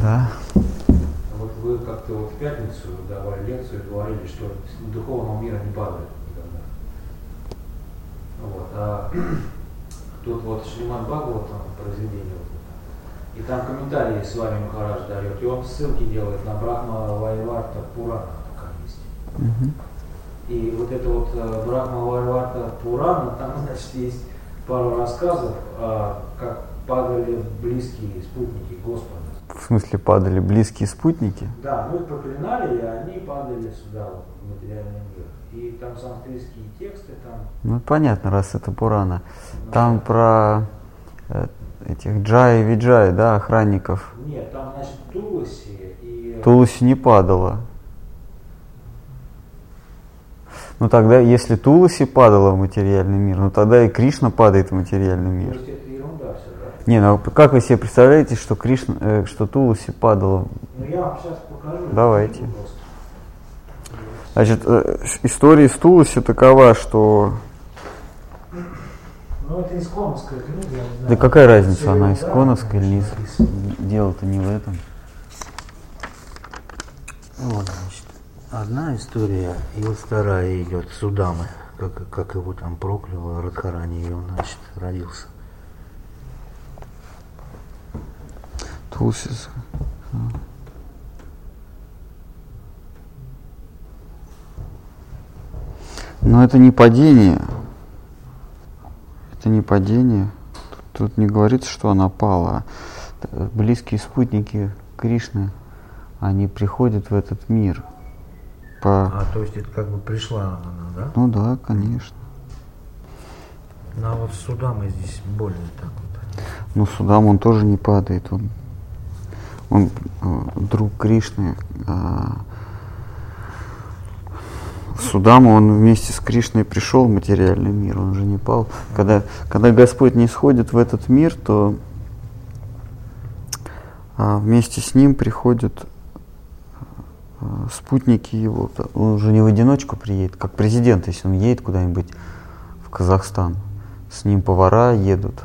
Да. Вот вы как-то вот в пятницу давали лекцию и говорили, что духовного мира не падает никогда. Вот. А тут вот Шриман Бхагаватам произведение вот. И там комментарии с вами Махарадж дает, и он ссылки делает на Брахма Вайварта Пурана такая есть. Мгм. И вот это вот э, Брахма Вайварта Пурана, там, значит, есть пару рассказов, а, как падали близкие спутники Господа. Смысле падали близкие спутники? Да, мы их проклинали, и они падали сюда, вот, в материальный мир. И там санскритские тексты, там Ну понятно, раз это Пурана. Там про э, этих Джай и Виджай, да, охранников. Нет, там, значит, Туласи и... Тулуси не падала. Ну тогда, если Тулуси падала в материальный мир, ну тогда и Кришна падает в материальный мир. есть это? Не, ну как вы себе представляете, что Кришна, э, что Тулуси падала? Ну я вам сейчас покажу. Давайте. Значит, э, история с Тулуси такова, что... Ну это исконовская книга, я не знаю. Да какая разница, она исконовская или не. Дело-то не в этом. Вот, значит, одна история, и вот вторая идет Судамы, как, как его там проклял Радхарани, и он, значит, родился. Тулуси... с- Но это не падение. Это не падение. Тут, тут не говорится, что она пала. Близкие спутники Кришны, они приходят в этот мир. По... А, то есть это как бы пришла она, да? Ну да, конечно. Ну, а вот с Судамой здесь более так вот. Но Судам он тоже не падает. Он, он э, друг Кришны. А Судама, он вместе с Кришной пришел в материальный мир, он же не пал. Когда, когда Господь не сходит в этот мир, то а, вместе с ним приходят а, спутники его. Он уже не в одиночку приедет, как президент, если он едет куда-нибудь в Казахстан. С ним повара едут,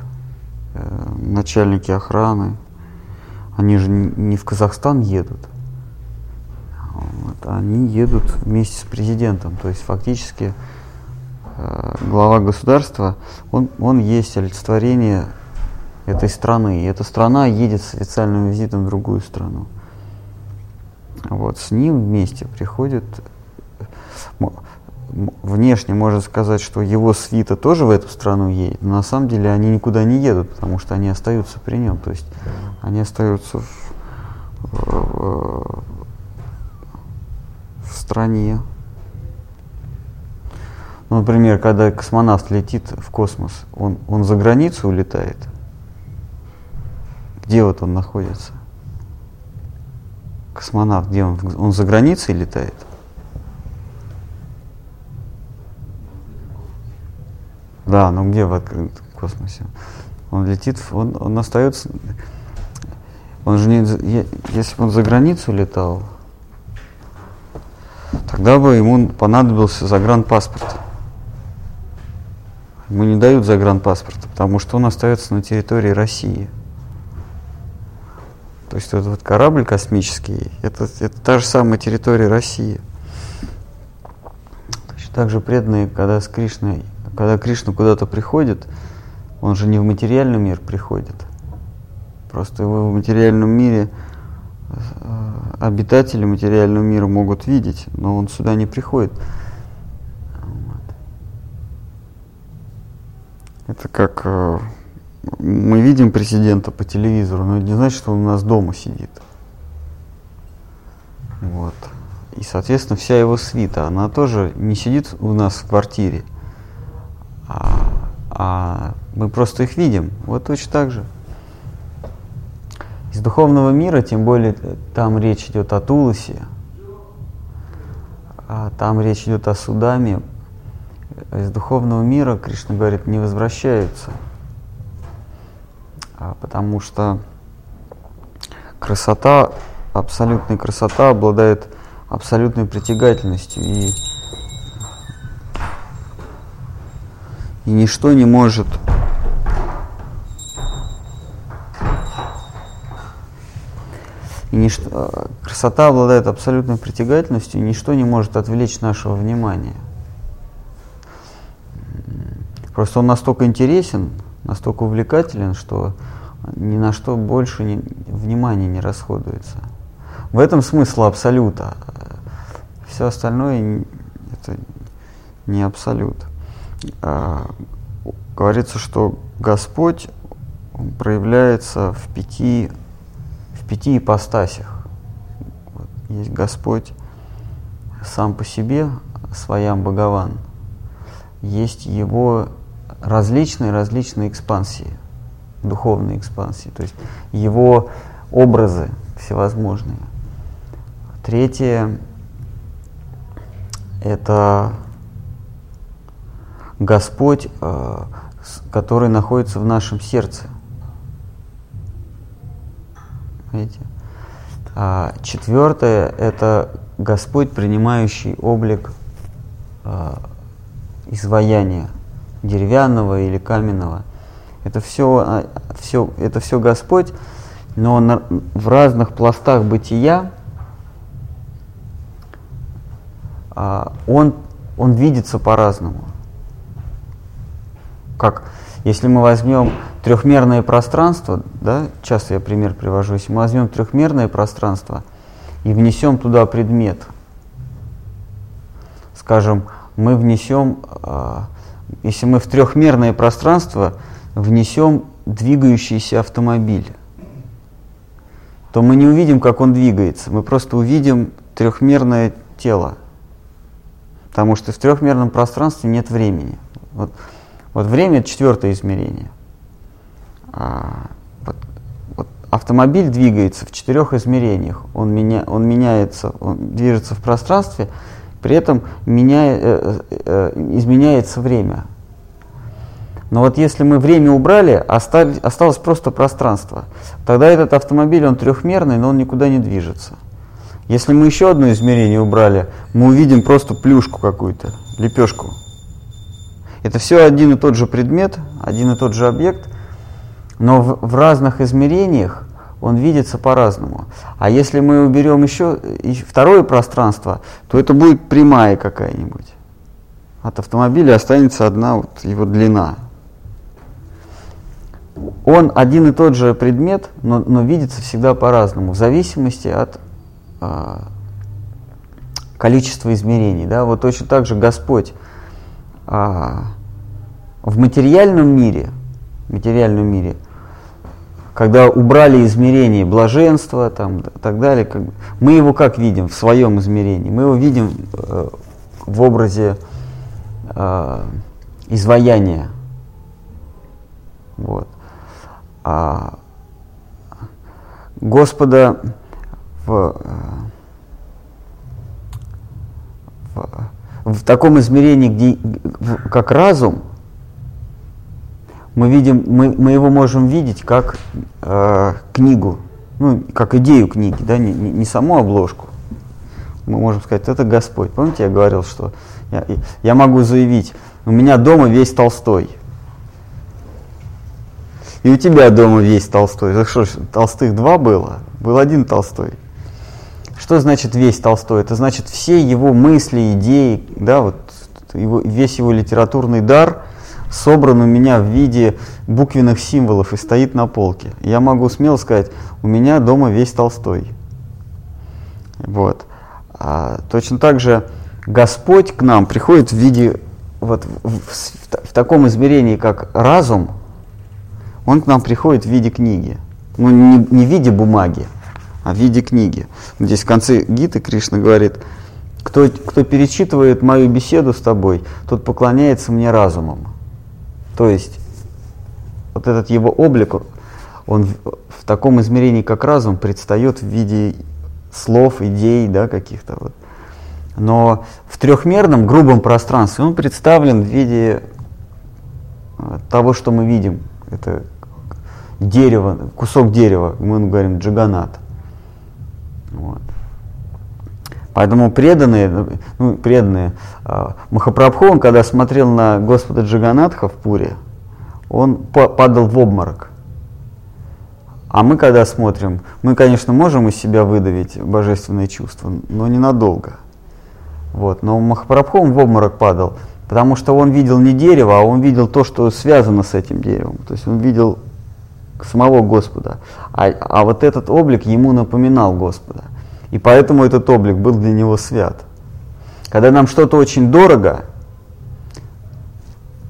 э, начальники охраны. Они же не в Казахстан едут. Вот, они едут вместе с президентом. То есть фактически э, глава государства, он, он есть олицетворение этой страны. И эта страна едет с официальным визитом в другую страну. Вот, с ним вместе приходит внешне можно сказать, что его свита тоже в эту страну едет, но на самом деле они никуда не едут, потому что они остаются при нем. То есть они остаются в, в- в стране. Ну, например, когда космонавт летит в космос, он, он за границу улетает. Где вот он находится? Космонавт, где он? Он за границей летает? Да, но где в открытом космосе? Он летит, он, он остается. Он же не, если бы он за границу летал, тогда бы ему понадобился загранпаспорт. Ему не дают загранпаспорта, потому что он остается на территории России. То есть этот вот корабль космический, это, это та же самая территория России. Точно так же преданные, когда с Кришной, когда Кришна куда-то приходит, он же не в материальный мир приходит. Просто его в материальном мире э, обитатели материального мира могут видеть, но он сюда не приходит. Вот. Это как э, мы видим президента по телевизору, но это не значит, что он у нас дома сидит. Вот. И, соответственно, вся его свита, она тоже не сидит у нас в квартире, а, а мы просто их видим. Вот точно так же. Из духовного мира, тем более э, там речь идет о Туласе, а там речь идет о Судаме. Из духовного мира, Кришна говорит, не возвращаются. А, потому что красота, абсолютная красота обладает абсолютной притягательностью и, и ничто не может и ничто, э, красота обладает абсолютной притягательностью, и ничто не может отвлечь нашего внимания. Просто он настолько интересен, настолько увлекателен, что ни на что больше не, внимания не расходуется. В этом смысл абсолюта. Все остальное это не абсолют. А, говорится, что Господь проявляется в пяти, в пяти ипостасях. Есть Господь сам по себе, своям Богован. Есть Его различные-различные экспансии, духовные экспансии, то есть Его образы всевозможные. Третье – это Господь, э, который находится в нашем сердце. Видите? А четвертое – это Господь, принимающий облик э, изваяния, деревянного или каменного. Это все, а, все, это все Господь, но на, в разных пластах бытия а, он, он видится по-разному. Как если мы возьмем трехмерное пространство, да, часто я пример привожу, если мы возьмем трехмерное пространство и внесем туда предмет, скажем, мы внесем, а, если мы в трехмерное пространство внесем двигающийся автомобиль, то мы не увидим, как он двигается, мы просто увидим трехмерное тело. Потому что в трехмерном пространстве нет времени. Вот, вот время это четвертое измерение. А, вот, вот автомобиль двигается в четырех измерениях. Он, меня, он меняется, он движется в пространстве, при этом меня, э, э, изменяется время. Но вот если мы время убрали, осталось, осталось просто пространство, тогда этот автомобиль, он трехмерный, но он никуда не движется. Если мы еще одно измерение убрали, мы увидим просто плюшку какую-то, лепешку. Это все один и тот же предмет, один и тот же объект, но в, в разных измерениях он видится по-разному. А если мы уберем еще второе пространство, то это будет прямая какая-нибудь. От автомобиля останется одна вот его длина. Он один и тот же предмет, но, но видится всегда по-разному, в зависимости от а, количество измерений. Да? Вот точно так же Господь а, в материальном мире, материальном мире, когда убрали измерение блаженства там, и так далее, как, мы его как видим в своем измерении? Мы его видим э, в образе э, изваяния. Вот. А Господа в, в, в таком измерении, где, как разум, мы, видим, мы, мы его можем видеть как э, книгу, ну, как идею книги, да, не, не, не саму обложку. Мы можем сказать, это Господь. Помните, я говорил, что я, я могу заявить, у меня дома весь Толстой. И у тебя дома весь Толстой. Так что Толстых два было? Был один Толстой. Что значит весь Толстой? Это значит все его мысли, идеи, да, вот его, весь его литературный дар собран у меня в виде буквенных символов и стоит на полке. Я могу смело сказать, у меня дома весь Толстой. Вот. А, точно так же Господь к нам приходит в виде, вот в, в, в, в таком измерении, как разум, Он к нам приходит в виде книги. Ну, не, не в виде бумаги, а в виде книги. Здесь в конце Гиты Кришна говорит, кто, кто перечитывает мою беседу с тобой, тот поклоняется мне разумом. То есть вот этот его облик, он в, в таком измерении, как разум, предстает в виде слов, идей, да, каких-то вот. Но в трехмерном, грубом пространстве он представлен в виде э, того, что мы видим. Это дерево, кусок дерева, мы говорим джаганат. Вот. Поэтому преданные, ну, преданные, а, Махапрабху, он когда смотрел на Господа Джаганатха в Пуре, он падал в обморок. А мы, когда смотрим, мы, конечно, можем из себя выдавить божественные чувства, но ненадолго. Вот. Но Махапрабху в обморок падал, потому что он видел не дерево, а он видел то, что связано с этим деревом. То есть он видел самого Господа. А, а вот этот облик ему напоминал Господа. И поэтому этот облик был для него свят. Когда нам что-то очень дорого,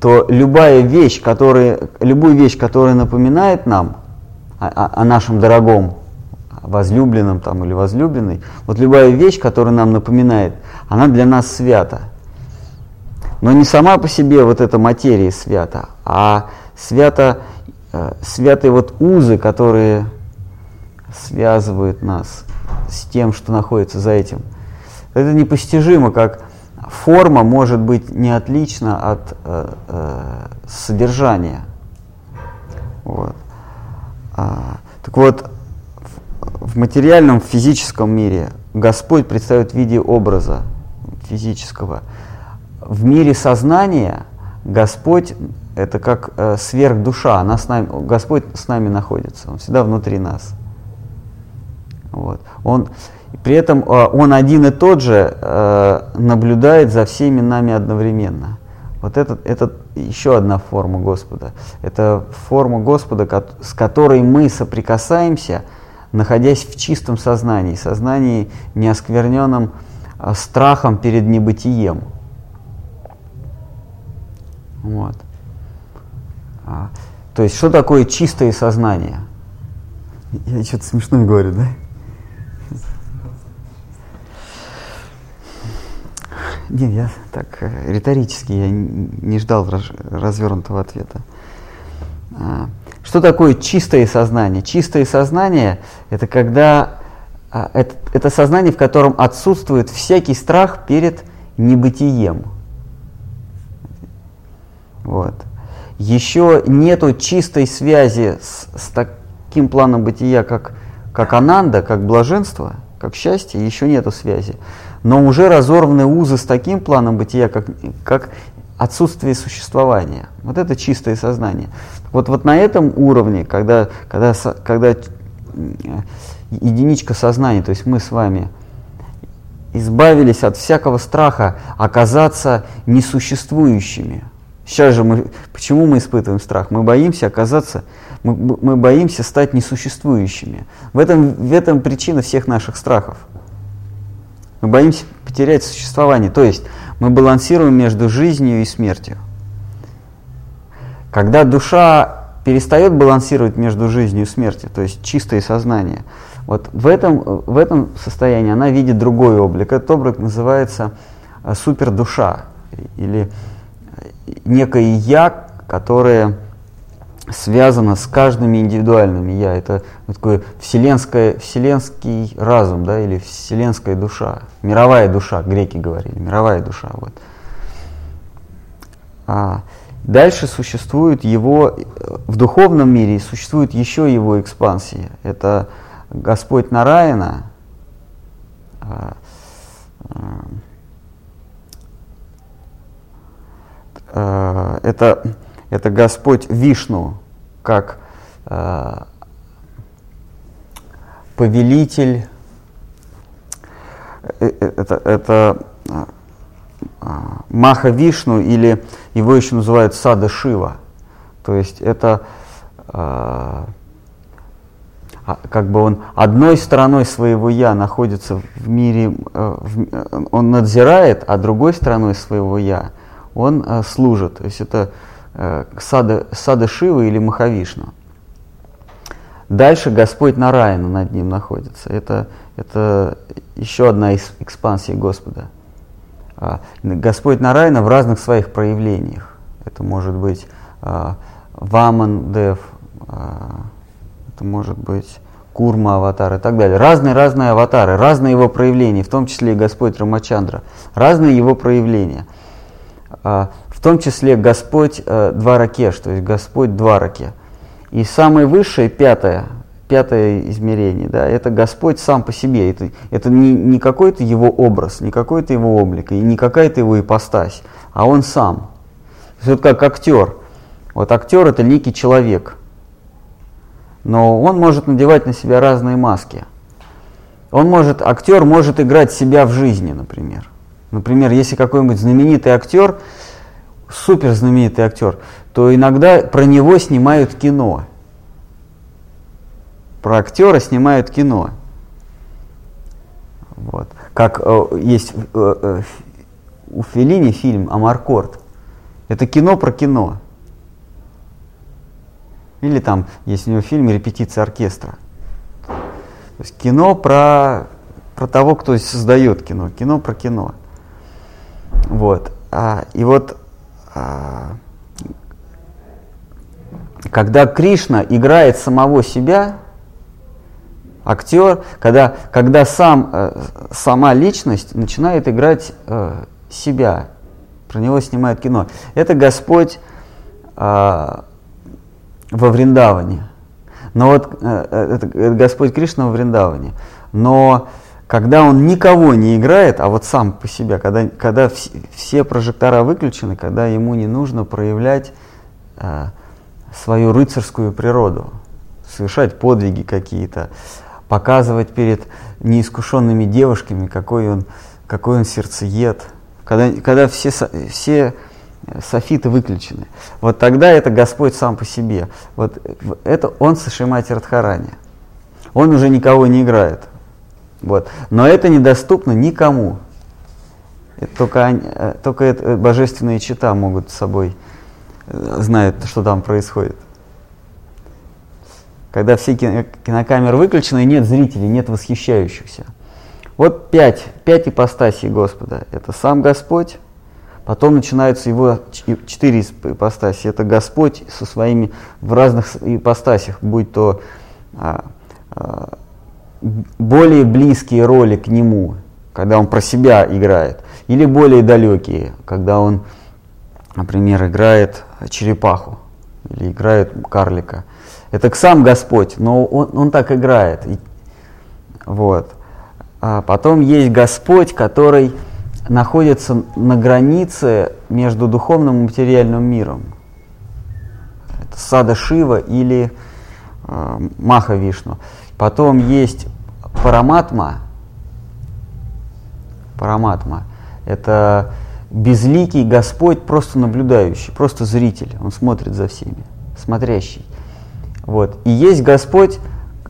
то любая вещь, которая, любую вещь, которая напоминает нам о, о, нашем дорогом возлюбленном там, или возлюбленной, вот любая вещь, которая нам напоминает, она для нас свята. Но не сама по себе вот эта материя свята, а свято, э, святые вот узы, которые связывают нас с тем, что находится за этим. Это непостижимо, как форма может быть не отлична от э, э, содержания. Вот. А, так вот, в, в материальном физическом мире Господь предстает в виде образа физического. В мире сознания Господь это как э, сверхдуша, она с нами, Господь с нами находится, Он всегда внутри нас. Вот. Он, при этом э, Он один и тот же э, наблюдает за всеми нами одновременно. Вот это, это еще одна форма Господа. Это форма Господа, с которой мы соприкасаемся, находясь в чистом сознании, сознании неоскверненном а, страхом перед небытием. Вот. А, то есть, что такое чистое сознание? Я что-то смешное говорю, да? Не, я так э, риторически, я не ждал развернутого ответа. А, что такое чистое сознание? Чистое сознание – это когда а, это, это сознание, в котором отсутствует всякий страх перед небытием. Вот. Еще нету чистой связи с, с таким планом бытия, как, как ананда, как блаженство, как счастье, еще нету связи но уже разорваны узы с таким планом бытия, как, как отсутствие существования. Вот это чистое сознание. Вот, вот на этом уровне, когда, когда, когда единичка сознания, то есть мы с вами избавились от всякого страха оказаться несуществующими. Сейчас же мы, почему мы испытываем страх? Мы боимся оказаться, мы, мы боимся стать несуществующими. В этом, в этом причина всех наших страхов. Мы боимся потерять существование. То есть мы балансируем между жизнью и смертью. Когда душа перестает балансировать между жизнью и смертью, то есть чистое сознание, вот в этом, в этом состоянии она видит другой облик. Этот облик называется э, супердуша или некое я, которое связано с каждыми индивидуальными я. Это такой вселенское, вселенский разум, да, или вселенская душа, мировая душа, греки говорили, мировая душа. Вот. А дальше существует его, в духовном мире существует еще его экспансия. Это Господь Нараина, а, а, это это Господь Вишну, как э, повелитель, э, э, это, это э, Маха Вишну или его еще называют Сада Шива. То есть это э, как бы он одной стороной своего я находится в мире, э, в, он надзирает, а другой стороной своего я он э, служит. То есть это сада, сада Шивы или Махавишну. Дальше Господь Нараяна над ним находится. Это, это еще одна из экспансий Господа. А, Господь Нараяна в разных своих проявлениях. Это может быть а, Ваман Дев, а, это может быть Курма аватар и так далее. Разные-разные аватары, разные его проявления, в том числе и Господь Рамачандра. Разные его проявления том числе Господь э, Дваракеш, то есть Господь Двараке. И самое высшее, пятое, пятое измерение, да, это Господь сам по себе. Это, это не, не какой-то его образ, не какой-то его облик, и не какая-то его ипостась, а он сам. То есть это как актер. Вот актер это некий человек. но он может надевать на себя разные маски. Он может, актер может играть себя в жизни, например. Например, если какой-нибудь знаменитый актер, супер знаменитый актер, то иногда про него снимают кино. Про актера снимают кино. Вот. Как э, есть э, э, у Феллини фильм «Амаркорд». Это кино про кино. Или там есть у него фильм «Репетиция оркестра». То есть кино про, про того, кто создает кино. Кино про кино. Вот. А, и вот когда Кришна играет самого себя, актер, когда, когда сам, э, сама личность начинает играть э, себя, про него снимают кино. Это Господь э, во Вриндаване. Но вот э, это Господь Кришна во Вриндаване. Но когда он никого не играет, а вот сам по себе, когда, когда вс, все прожектора выключены, когда ему не нужно проявлять э, свою рыцарскую природу, совершать подвиги какие-то, показывать перед неискушенными девушками, какой он, какой он сердцеед, когда, когда все, все софиты выключены. Вот тогда это Господь сам по себе. Вот это он Сашимати Радхарани. Он уже никого не играет. Вот. Но это недоступно никому. Это только, э, только это, божественные чита могут с собой э, знают, что там происходит. Когда все кинокамеры выключены, нет зрителей, нет восхищающихся. Вот пять, пять ипостасей Господа. Это сам Господь, потом начинаются его четыре ипостаси. Это Господь со своими в разных ипостасях, будь то а, а, более близкие роли к Нему, когда Он про себя играет, или более далекие, когда Он, например, играет черепаху или играет карлика. Это сам Господь, но Он, он так играет. Вот. А потом есть Господь, который находится на границе между духовным и материальным миром. Это Сада Шива или э, Маха Вишну. Потом есть Параматма. Параматма. Это безликий Господь, просто наблюдающий, просто зритель. Он смотрит за всеми, смотрящий. Вот. И есть Господь,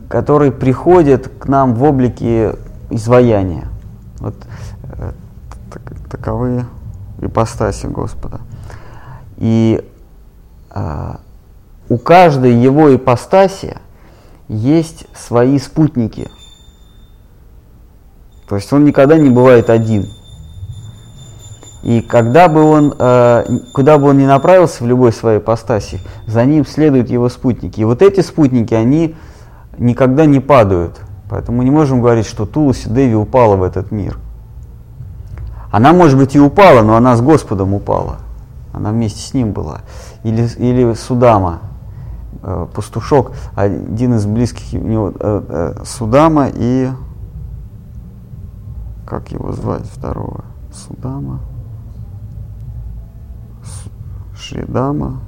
который приходит к нам в облике изваяния. Вот э, так, таковы ипостаси Господа. И э, у каждой его ипостаси есть свои спутники. То есть он никогда не бывает один. И когда бы он, э, куда бы он ни направился в любой своей ипостаси, за ним следуют его спутники. И вот эти спутники, они никогда не падают. Поэтому мы не можем говорить, что Туласи Деви упала в этот мир. Она, может быть, и упала, но она с Господом упала. Она вместе с ним была. Или, или Судама, э, пастушок, один из близких у него, э, Судама и... Как его звать второго? Судама? Шридама?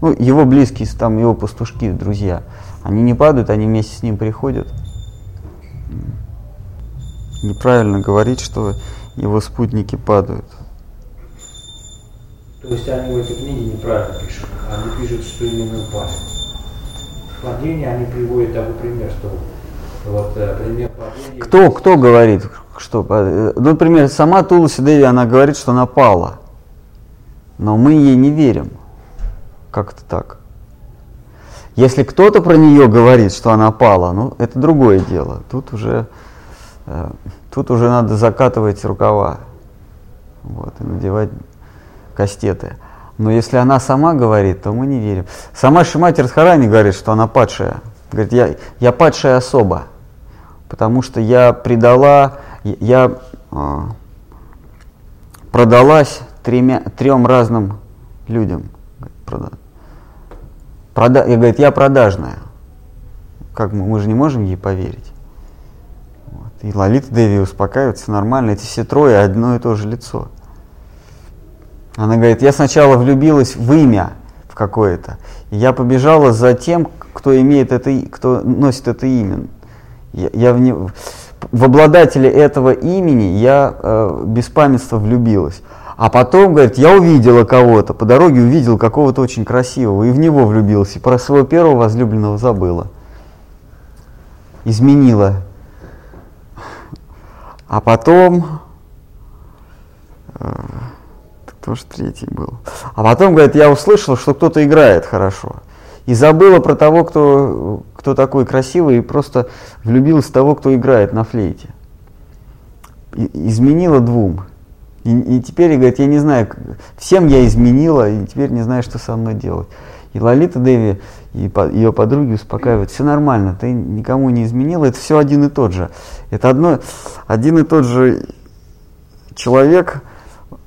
Ну, его близкие, там его пастушки, друзья. Они не падают, они вместе с ним приходят неправильно говорить, что его спутники падают. То есть они в этой книге неправильно пишут. Они пишут, что именно упали. Падение они приводят такой пример, что вот э, пример падения... Кто, кто говорит, что... Э, ну, например, сама Туласи Деви, она говорит, что она пала. Но мы ей не верим. Как это так? Если кто-то про нее говорит, что она пала, ну, это другое дело. Тут уже Э, тут уже надо закатывать рукава вот, и надевать кастеты. Но если она сама говорит, то мы не верим. Сама Шимати Радхарани говорит, что она падшая. Говорит, я, я падшая особа, потому что я предала, я э, продалась тремя, трем разным людям. Прода, прода, я, говорит, я продажная. Как мы, мы же не можем ей поверить. И Лолита Деви успокаивает, все нормально, эти все трое одно и то же лицо. Она говорит, я сначала влюбилась в имя в какое-то, я побежала за тем, кто имеет это, кто носит это имя. Я, я в, не, в обладателя этого имени я э, без памятства влюбилась. А потом, говорит, я увидела кого-то, по дороге увидела какого-то очень красивого, и в него влюбилась, и про своего первого возлюбленного забыла. Изменила. А потом... Э, кто же третий был? А потом, говорит, я услышала, что кто-то играет хорошо. И забыла про того, кто, кто такой красивый, и просто влюбилась в того, кто играет на флейте. И, изменила двум. И, и теперь, говорит, я не знаю, всем я изменила, и теперь не знаю, что со мной делать. И Лолита Деви, и по, ее подруги успокаивают, все нормально, ты никому не изменила, это все один и тот же. Это одно, один и тот же человек,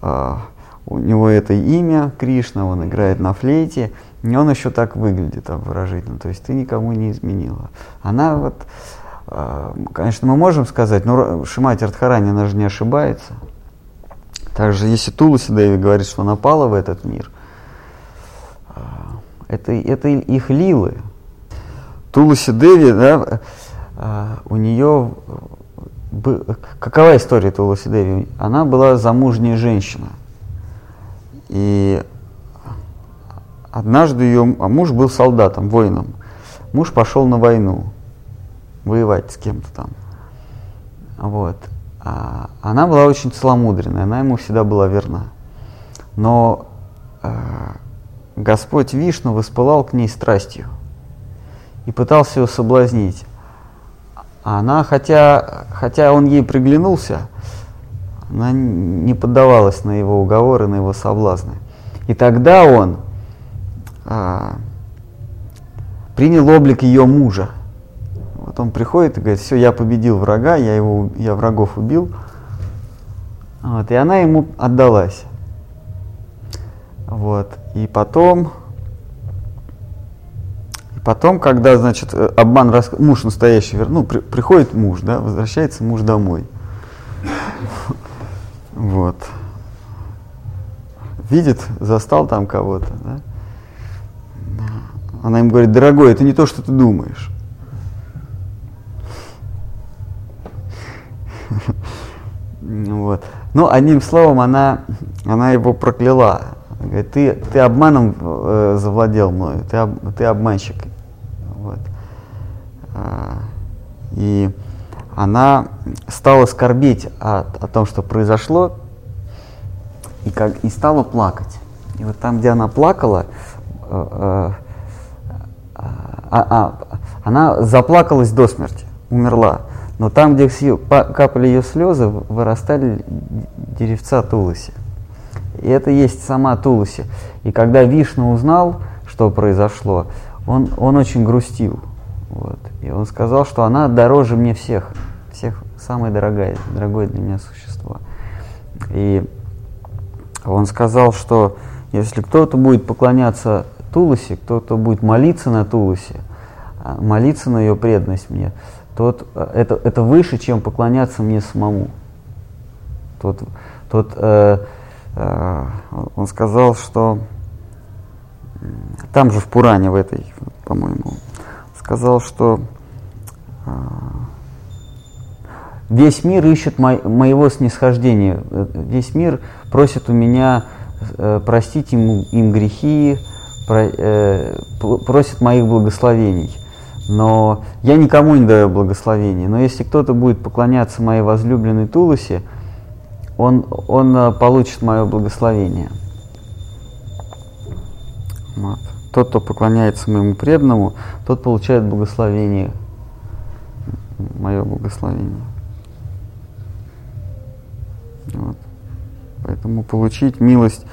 а, у него это имя Кришна, он играет на флейте, и он еще так выглядит обворожительно, то есть ты никому не изменила. Она вот, а, конечно, мы можем сказать, но Шимати Радхарани, она же не ошибается – также, если Туласи Деви говорит, что напала в этот мир, а, это, это их лилы. Туласи Деви, да, а, у нее какова история Туласи Деви? Она была замужняя женщина. И однажды ее а муж был солдатом, воином. Муж пошел на войну, воевать с кем-то там. Вот. А, она была очень целомудренная, она ему всегда была верна. Но э, Господь Вишну воспылал к ней страстью и пытался ее соблазнить. А она, хотя, хотя он ей приглянулся, она не поддавалась на его уговоры, на его соблазны. И тогда он э, принял облик ее мужа. Вот он приходит и говорит, все, я победил врага, я, его, я врагов убил. Вот, и она ему отдалась. Вот. И потом, потом, когда, значит, обман, муж настоящий, ну, при, приходит муж, да, возвращается муж домой. Вот. Видит, застал там кого-то, да. Она ему говорит, дорогой, это не то, что ты думаешь. Вот. Ну, одним словом, она, она его прокляла. Говорит, ты, ты обманом э, завладел мною, ты, об, ты обманщик. Вот. А, и она стала скорбеть о, о том, что произошло, и, как, и стала плакать. И вот там, где она плакала, э, э, а, а, она заплакалась до смерти, умерла. Но там, где капали ее слезы, вырастали деревца Туласи. И это есть сама Туласи. И когда Вишну узнал, что произошло, он, он очень грустил. Вот. И он сказал, что она дороже мне всех. Всех самое дорогое, дорогое для меня существо. И он сказал, что если кто-то будет поклоняться Туласи, кто-то будет молиться на Туласи, а, молиться на ее преданность мне, тот, э, это, это выше, чем поклоняться мне самому. Тот, тот, э, э, он сказал, что там же в Пуране, в этой, по-моему, сказал, что э, весь мир ищет мо моего снисхождения, весь мир просит у меня э, простить ему, им грехи, э, просит моих благословений но я никому не даю благословения. Но если кто-то будет поклоняться моей возлюбленной Тулусе, он, он э, получит мое благословение. Вот. Тот, кто поклоняется моему преданному, тот получает благословение, мое благословение. Вот. Поэтому получить милость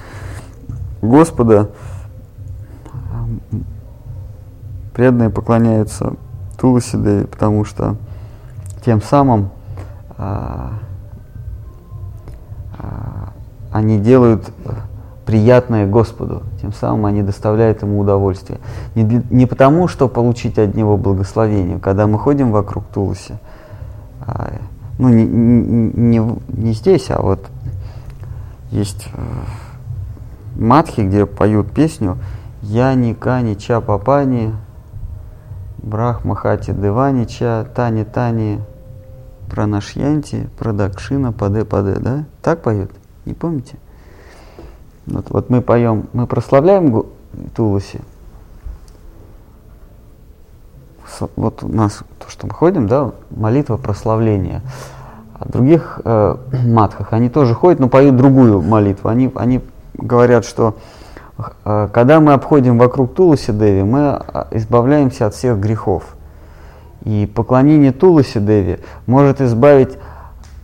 Господа преданные поклоняются Туласи Деви, потому что тем самым а, а, они делают приятное Господу, тем самым они доставляют ему удовольствие. Не, не потому, что получить от него благословение, когда мы ходим вокруг Туласи, а, ну не, не, не, не здесь, а вот есть э, матхи, где поют песню «Я ни кани ча папани Брахмахати Деванича, Тани Тани, Пранашьянти, Прадакшина, Паде Паде, да? Так поет? Не помните? Вот, вот мы поем, мы прославляем Туласи. Вот у нас то, что мы ходим, да, молитва прославления. А других э, матхах они тоже ходят, но поют другую молитву. Они, они говорят, что когда мы обходим вокруг Туласи Деви, мы э, избавляемся от всех грехов. И поклонение Туласи Деви может избавить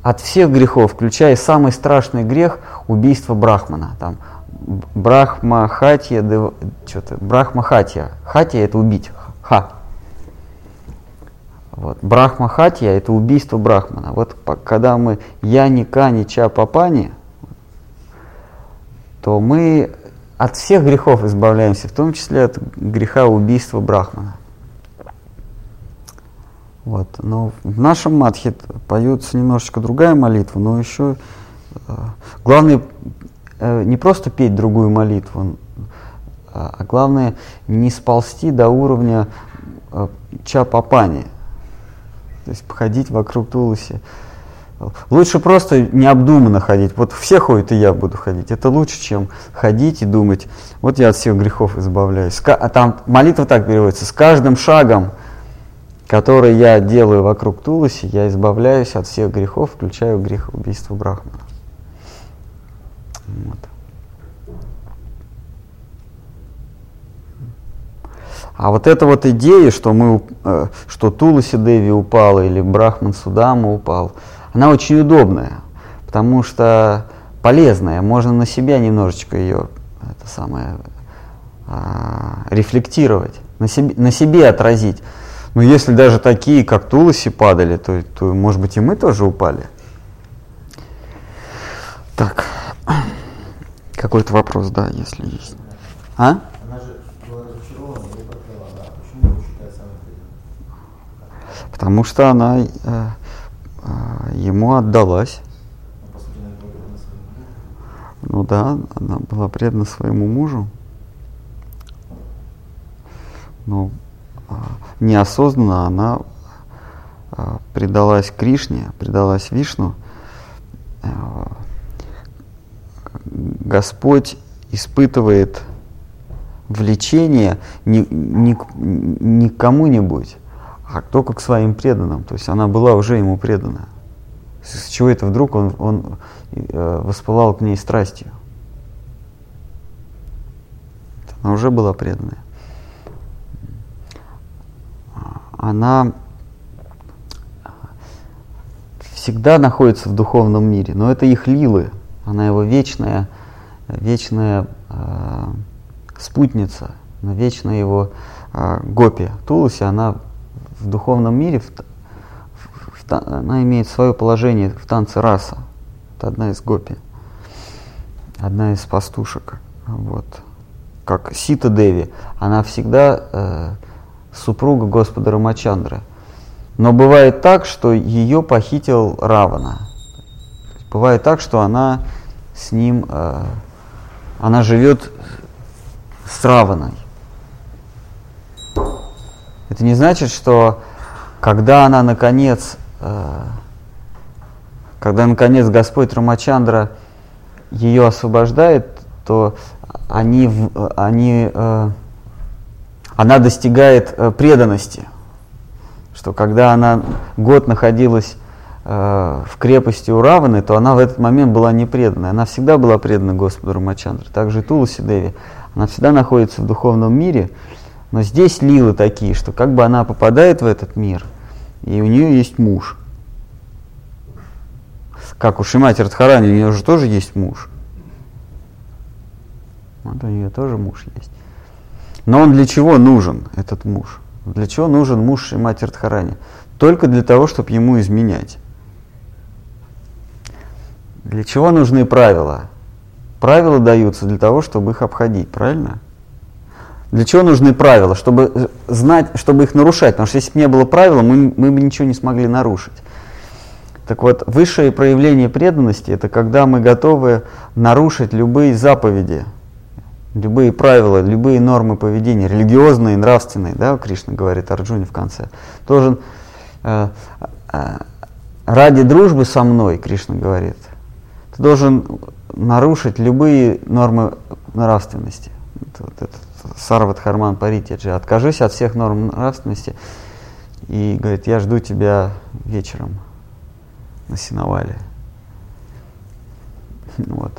от всех грехов, включая самый страшный грех убийство Брахмана. Там, Брахма Хатья, что-то, Брахма Хатья. Хатья это убить. Ха. Вот. Брахма Хатья это убийство Брахмана. Вот когда мы Яни Кани Ча Папани, то мы от всех грехов избавляемся, в том числе от греха убийства Брахмана. Вот. Но в нашем матхе поется немножечко другая молитва, но еще э, главное э, не просто петь другую молитву, а, а главное не сползти до уровня э, чапапани, то есть походить вокруг Тулуси. Лучше просто необдуманно ходить. Вот все ходят, и я буду ходить. Это лучше, чем ходить и думать, вот я от всех грехов избавляюсь. А там молитва так переводится, с каждым шагом который я делаю вокруг Туласи, я избавляюсь от всех грехов, включая грех убийства Брахмана. Вот. А вот эта вот идея, что, мы, э, что Туласи Деви упала или Брахман Судама упал, она очень удобная, потому что полезная. Можно на себя немножечко ее это самое, а, рефлектировать, на себе, на себе отразить. Но если даже такие, как Туласи, падали, то, то, может быть, и мы тоже упали. Так, какой-то вопрос, да, если есть. А? Потому что она э, ему отдалась. Ну да, она была предана своему мужу. Ну, неосознанно она а, предалась Кришне, предалась Вишну, а, Господь испытывает влечение не, не, не к кому-нибудь, а только к своим преданным. То есть она была уже ему предана. С чего это вдруг он, он э, воспылал к ней страстью? Она уже была преданная. она всегда находится в духовном мире, но это их лилы, она его вечная, вечная э, спутница, вечная его э, гопи. Тулуси, она в духовном мире, в, в, она имеет свое положение в танце раса. Это одна из гопи, одна из пастушек. Вот. Как Сита Деви, она всегда э, супруга Господа Рамачандры. Но бывает так, что ее похитил Равана. Бывает так, что она с ним, э, она живет с Раваной. Это не значит, что когда она наконец, э, когда наконец Господь Рамачандра ее освобождает, то они, они э, она достигает э, преданности. Что когда она год находилась в крепости у Раваны, то она в этот момент была не преданной. Она всегда была предана Господу Рамачандре. Также Туласи Деви. Она всегда находится в духовном мире, но здесь лилы такие, что как бы она попадает в этот мир, и у нее есть муж. Как у Шимати Радхарани, у нее же тоже есть муж. Вот у нее тоже муж есть. Но он для чего нужен, этот муж? Для чего нужен муж Шимати Радхарани? Только для того, чтобы ему изменять. Для чего нужны правила? Правила даются для того, чтобы их обходить, правильно? Для чего нужны правила? Чтобы знать, чтобы их нарушать. Потому что если бы не было правил, мы, мы бы ничего не смогли нарушить. Так вот, высшее проявление преданности – это когда мы готовы нарушить любые заповеди любые правила, любые нормы поведения, религиозные, нравственные, да, Кришна говорит Арджуне в конце, должен э, э, ради дружбы со мной, Кришна говорит, ты должен нарушить любые нормы нравственности. Это, вот этот Сарват Харман Паритяджи. Откажись от всех норм нравственности и говорит, я жду тебя вечером на сеновале. Вот.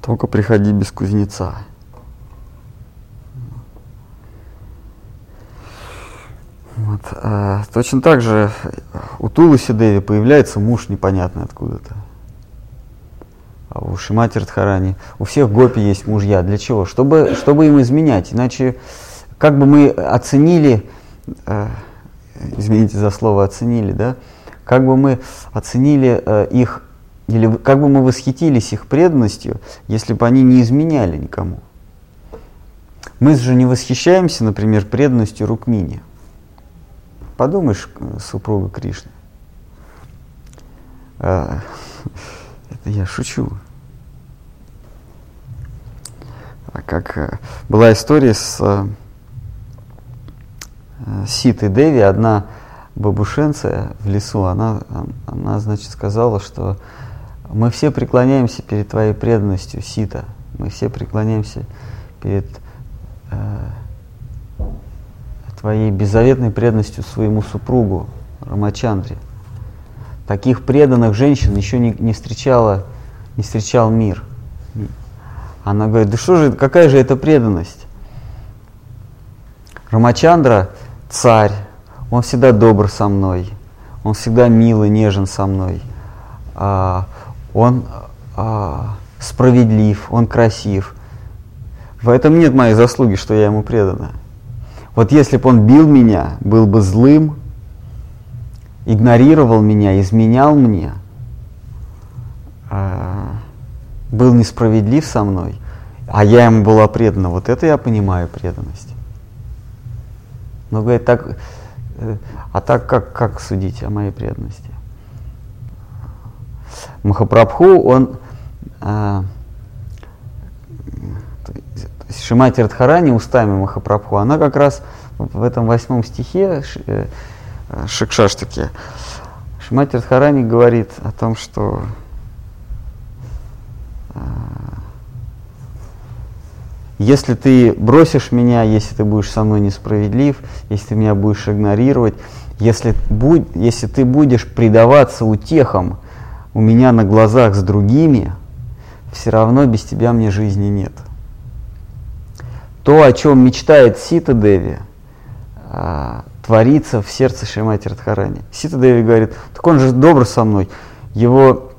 Только приходи без кузнеца. Вот. А, точно так же у Туласи Деви появляется муж непонятный откуда-то. А у Шимати Радхарани, у всех гопи есть мужья. Для чего? Чтобы, чтобы им изменять. Иначе, как бы мы оценили, э, извините за слово оценили, да, как бы мы оценили э, их, или как бы мы восхитились их преданностью, если бы они не изменяли никому. Мы же не восхищаемся, например, преданностью Рукмини. Подумаешь, супруга Кришны. А, это я шучу. А как э, была история с э, Ситой Деви, одна бабушенция в лесу, она, она, значит, сказала, что мы все преклоняемся перед твоей преданностью, Сита. Мы все преклоняемся перед э, твоей беззаветной преданностью своему супругу Рамачандре. Таких преданных женщин еще не, не, встречала, не встречал мир. Она говорит, да что же, какая же это преданность? Рамачандра – царь, он всегда добр со мной, он всегда мил и нежен со мной, а, он а, справедлив, он красив. В этом нет моей заслуги, что я ему предана. Вот если бы он бил меня, был бы злым, игнорировал меня, изменял мне, а, был несправедлив со мной, а я ему была предана, вот это я понимаю преданность. Но говорит, так, э, а так как, как судить о моей преданности? Махапрабху, он а, Шимати Радхарани устами Махапрабху, она как раз в этом восьмом стихе э, Шикшаштаке Шимати Радхарани говорит о том, что э, если ты бросишь меня, если ты будешь со мной несправедлив, если ты меня будешь игнорировать, если, будь, если ты будешь предаваться утехам у меня на глазах с другими, все равно без тебя мне жизни нет то, о чем мечтает Сита Деви, а, творится в сердце Шримати Радхарани. Сита Деви говорит, так он же добр со мной. Его,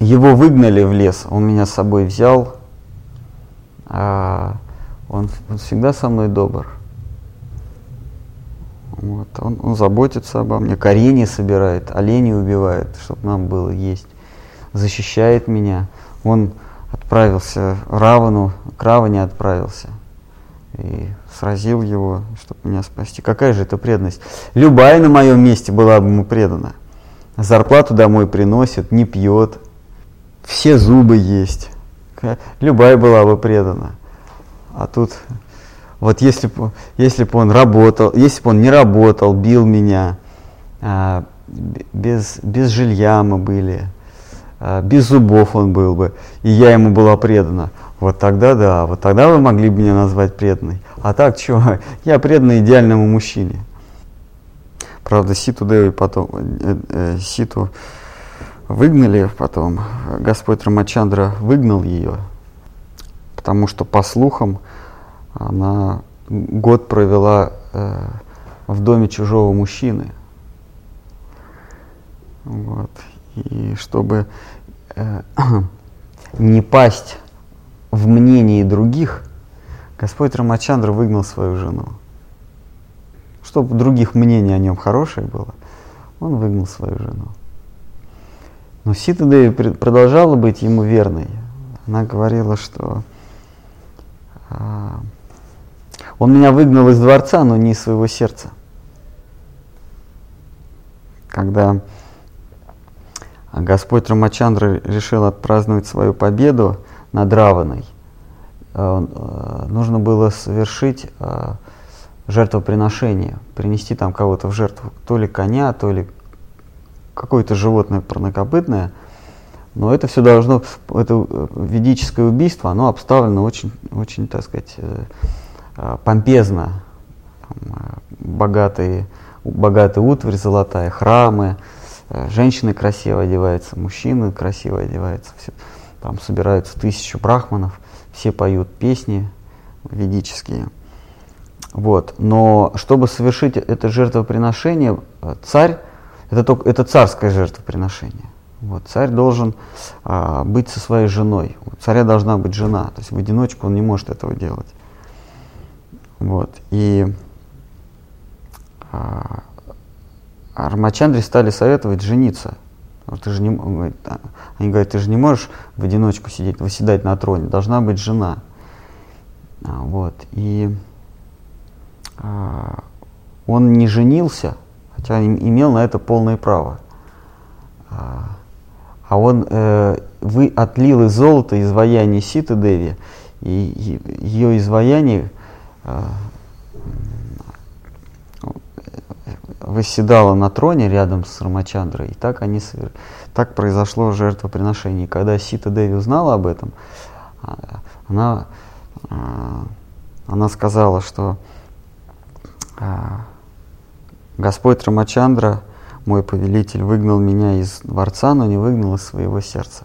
его выгнали в лес, он меня с собой взял. А он, он всегда со мной добр. Вот, он, он заботится обо мне, коренья собирает, оленей убивает, чтобы нам было есть, защищает меня. Он отправился Равану, к Раване отправился и сразил его, чтобы меня спасти. Какая же это преданность? Любая на моем месте была бы ему предана. Зарплату домой приносит, не пьет, все зубы есть. Любая была бы предана. А тут, вот если бы если б он работал, если бы он не работал, бил меня, а, без, без жилья мы были, а, без зубов он был бы, и я ему была предана. Вот тогда да, вот тогда вы могли бы меня назвать преданной. А так что, я преданный идеальному мужчине. Правда, Ситу Деви потом, э, э, Ситу выгнали потом, Господь Рамачандра выгнал ее, потому что, по слухам, она год провела э, в доме чужого мужчины. Вот. И чтобы э, не пасть в мнении других, Господь Рамачандра выгнал свою жену. Чтобы других мнений о нем хорошее было, он выгнал свою жену. Но Сита Деви продолжала быть ему верной. Она говорила, что а, он меня выгнал из дворца, но не из своего сердца. Когда Господь Рамачандра решил отпраздновать свою победу, над Раваной. э, нужно было совершить э, жертвоприношение, принести там кого-то в жертву, то ли коня, то ли какое-то животное парнокопытное, но это все должно, это ведическое убийство, оно обставлено очень, очень так сказать, помпезно, богатые, богатая утварь золотая, храмы, женщины красиво одеваются, мужчины красиво одеваются, все, там собираются тысячи брахманов, все поют песни ведические. Вот. Но чтобы совершить это жертвоприношение, царь, это, только, это царское жертвоприношение. Вот. Царь должен а, быть со своей женой. У царя должна быть жена. То есть в одиночку он не может этого делать. Вот. И а, Рамачандре стали советовать жениться. Ты же не, а, они говорят, ты же не можешь в одиночку сидеть, выседать на троне, должна быть жена. А, вот. И а, он не женился, хотя имел на это полное право. А, а он э, вы, отлил из золота изваяние Ситы Деви, и, ее изваяние э, восседала на троне рядом с Рамачандрой, и так, они, так произошло жертвоприношение. Когда Сита Деви узнала об этом, а, она, а, она сказала, что а, Господь Рамачандра, мой повелитель, выгнал меня из дворца, но не выгнал из своего сердца.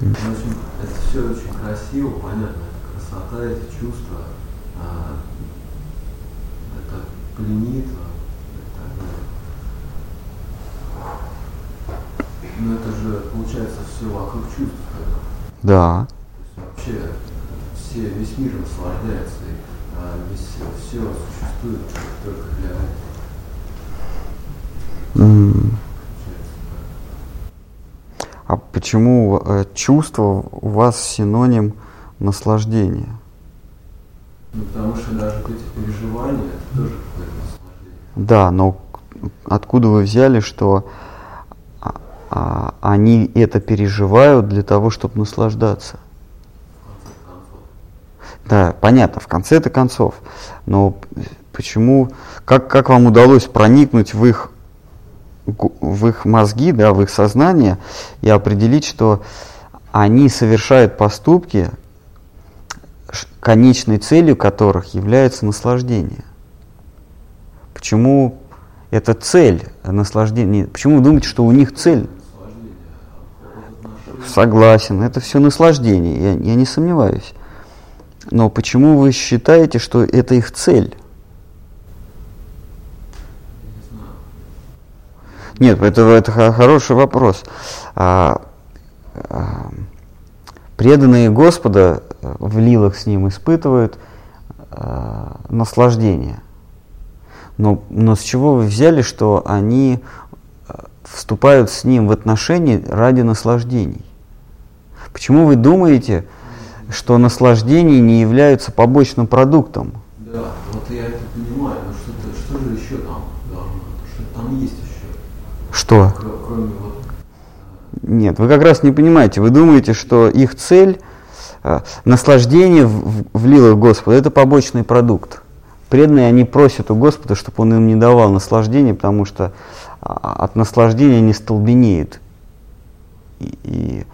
В общем, это все очень красиво, понятно, это красота, эти чувства, это пленит, Но это же получается все вокруг чувств. Да. вообще все, весь мир наслаждается, и а, весь, все существует только для mm. А почему э, чувство у вас синоним наслаждения? Ну, потому что даже эти переживания, это тоже какое-то наслаждение. Да, но откуда вы взяли, что а, они это переживают для того, чтобы наслаждаться. Да, понятно, в конце это концов. Но почему, как, как вам удалось проникнуть в их, в их мозги, да, в их сознание и определить, что они совершают поступки, конечной целью которых является наслаждение? Почему это цель наслаждения? Почему вы думаете, что у них цель Согласен, это все наслаждение, я, я не сомневаюсь. Но почему вы считаете, что это их цель? Нет, это, это хороший вопрос. А, а, преданные Господа в лилах с Ним испытывают а, наслаждение. Но, но с чего вы взяли, что они а, вступают с Ним в отношения ради наслаждений? Почему вы думаете, что наслаждения не являются побочным продуктом? Да, вот я это понимаю, но что, что же еще там должно? Что там есть еще? Что? Нет, вы как раз не понимаете. Вы думаете, что их цель, э, наслаждение в, в лилах Господа, это побочный продукт. Преданные, они просят у Господа, чтобы Он им не давал наслаждения, потому что а, от наслаждения они столбенеют. И, и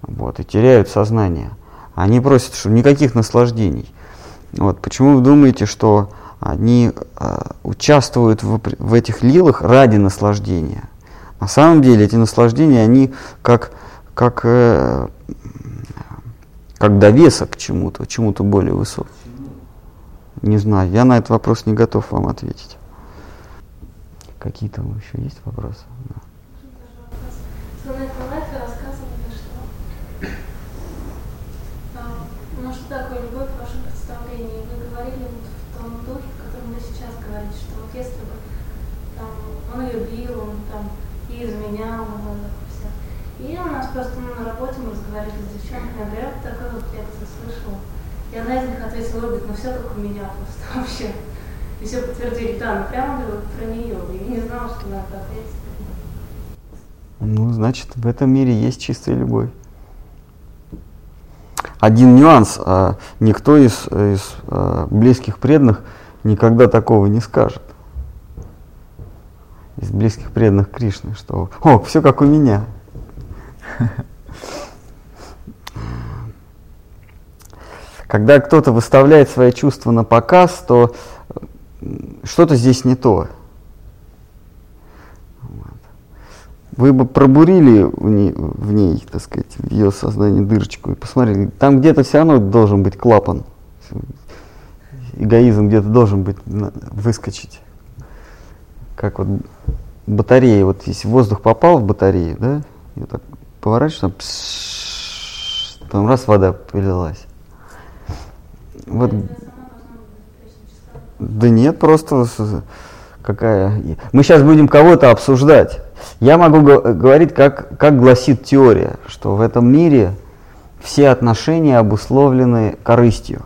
вот, и теряют сознание. Они просят, что никаких наслаждений. Вот, почему вы думаете, что они э, участвуют в, в этих лилах ради наслаждения? На самом деле эти наслаждения, они как, как, э, как довесок к чему-то, чему-то более высокому. Не знаю, я на этот вопрос не готов вам ответить. Какие-то еще есть вопросы? Да. такое любовь в вашем представлении? Вы говорили вот в том духе, в котором вы сейчас говорите, что вот если бы там, он ее бил, он там и изменял на глазах у всех. И у нас просто ну, на работе мы разговаривали с девчонками, я говорю, вот такой вот лекцию слышала. И одна из них ответила, говорит, ну все как у меня просто вообще. И все подтвердили, да, ну прямо говорю, про нее. И не знала, что надо ответить. Ну, значит, в этом мире есть чистая любовь. один нюанс, а никто из, из а, близких преданных никогда такого не скажет. Из близких преданных Кришны, что «О, все как у меня». Когда кто-то выставляет свои чувства на показ, то что-то здесь не то. Вы бы пробурили в ней, в ней, так сказать, в ее сознании дырочку и посмотрели, там где-то все равно должен быть клапан. Эгоизм где-то должен быть выскочить. Как вот батарея, вот если воздух попал в батарею, да, и так поворачиваешь, там, пш, там раз вода полилась. Вот. Да нет, просто какая. Мы сейчас будем кого-то обсуждать. Я могу говорить, как, как гласит теория, что в этом мире все отношения обусловлены корыстью.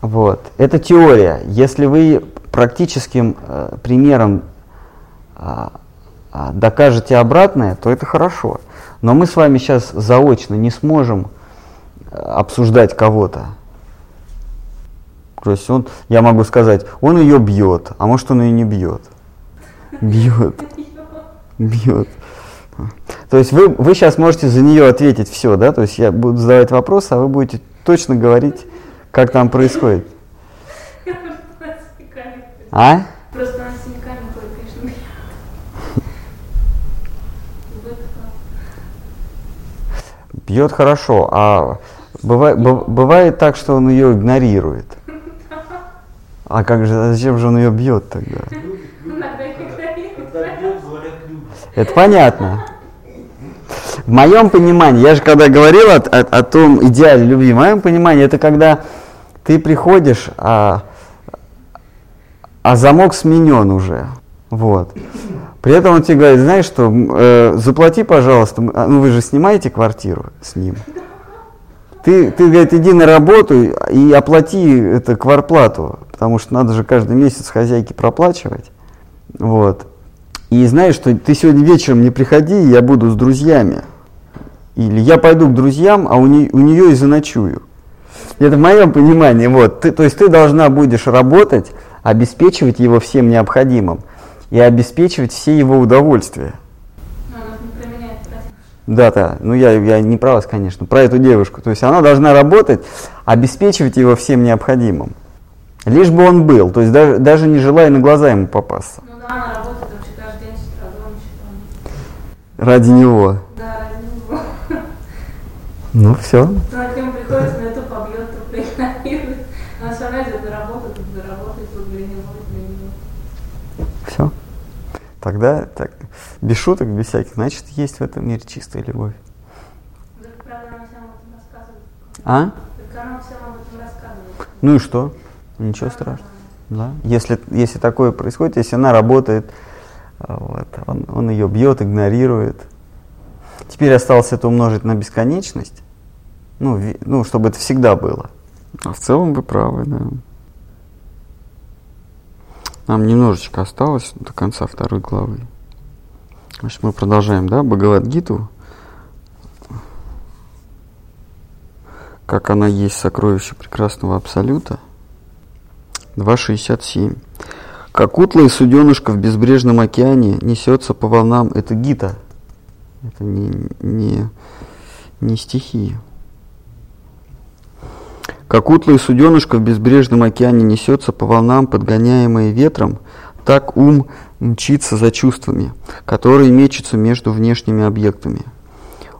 Вот. Это теория. Если вы практическим э, примером э, докажете обратное, то это хорошо. Но мы с вами сейчас заочно не сможем э, обсуждать кого-то. То есть он, я могу сказать, он ее бьет, а может он ее не бьет. Бьет. Бьет. То есть вы, вы сейчас можете за нее ответить все, да? То есть я буду задавать вопросы, а вы будете точно говорить, как там происходит. А? Просто она синяками ходит, конечно, бьет. Бьет хорошо, а бывает, бывает так, что он ее игнорирует. А как же, зачем же он ее бьет тогда? Это понятно. В моем понимании, я же когда говорил о, о, о том идеале любви, в моем понимании это когда ты приходишь, а, а замок сменен уже. Вот. При этом он тебе говорит, знаешь что, э, заплати, пожалуйста, а, ну вы же снимаете квартиру с ним. Ты, ты, говорит, иди на работу и оплати это кварплату, потому что надо же каждый месяц хозяйке проплачивать. Вот. И знаешь, что ты сегодня вечером не приходи, я буду с друзьями. Или я пойду к друзьям, а у, не, у нее и заночую. Это в моем понимании. Вот. Ты, то есть ты должна будешь работать, обеспечивать его всем необходимым и обеспечивать все его удовольствия. Да, да. Ну, я, я не про вас, конечно, про эту девушку. То есть она должна работать, обеспечивать его всем необходимым. Лишь бы он был, то есть даже, даже не желая на глаза ему попасться. Ну да, она работает вообще каждый день с утра до ночи. Ради него. Да, ради него. Ну, все. Ну, а к нему приходится, на это побьет, то проигнорирует. Она все равно идет на работу, тут заработает, тут для него, для него. Все. Тогда так, без шуток, без всяких, значит, есть в этом мире чистая любовь. А? Ну и что? Ничего страшного. Да? Если, если такое происходит, если она работает, а, вот, он, он ее бьет, игнорирует. Теперь осталось это умножить на бесконечность, ну, ну, чтобы это всегда было. А в целом вы правы, да. Нам немножечко осталось до конца второй главы. Значит, мы продолжаем, да, Бхагавадгиту. Как она есть сокровище прекрасного Абсолюта. 2.67. Как утлое суденышко в безбрежном океане несется по волнам. Это гита. Это не, не, не стихи. Как утлое суденышко в безбрежном океане несется по волнам, подгоняемое ветром, так ум мчится за чувствами, которые мечутся между внешними объектами.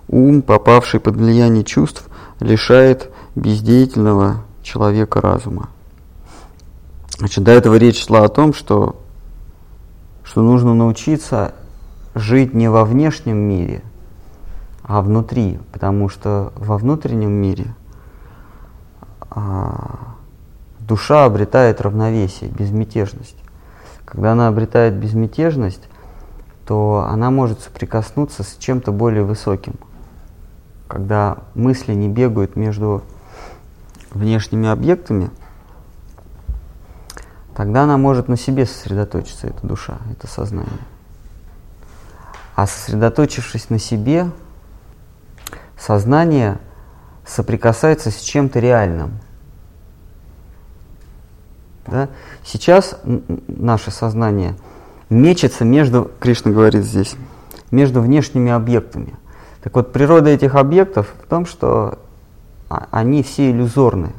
Ум, попавший под влияние чувств, лишает бездеятельного человека разума. Значит, до этого речь шла о том, что, что нужно научиться жить не во внешнем мире, а внутри, потому что во внутреннем мире душа обретает равновесие, безмятежность. Когда она обретает безмятежность, то она может соприкоснуться с чем-то более высоким. Когда мысли не бегают между внешними объектами – тогда она может на себе сосредоточиться, эта душа, это сознание. А сосредоточившись на себе, сознание соприкасается с чем-то реальным. Да? Сейчас наше сознание мечется между, Кришна говорит здесь, между внешними объектами. Так вот, природа этих объектов в том, что а, они все иллюзорны.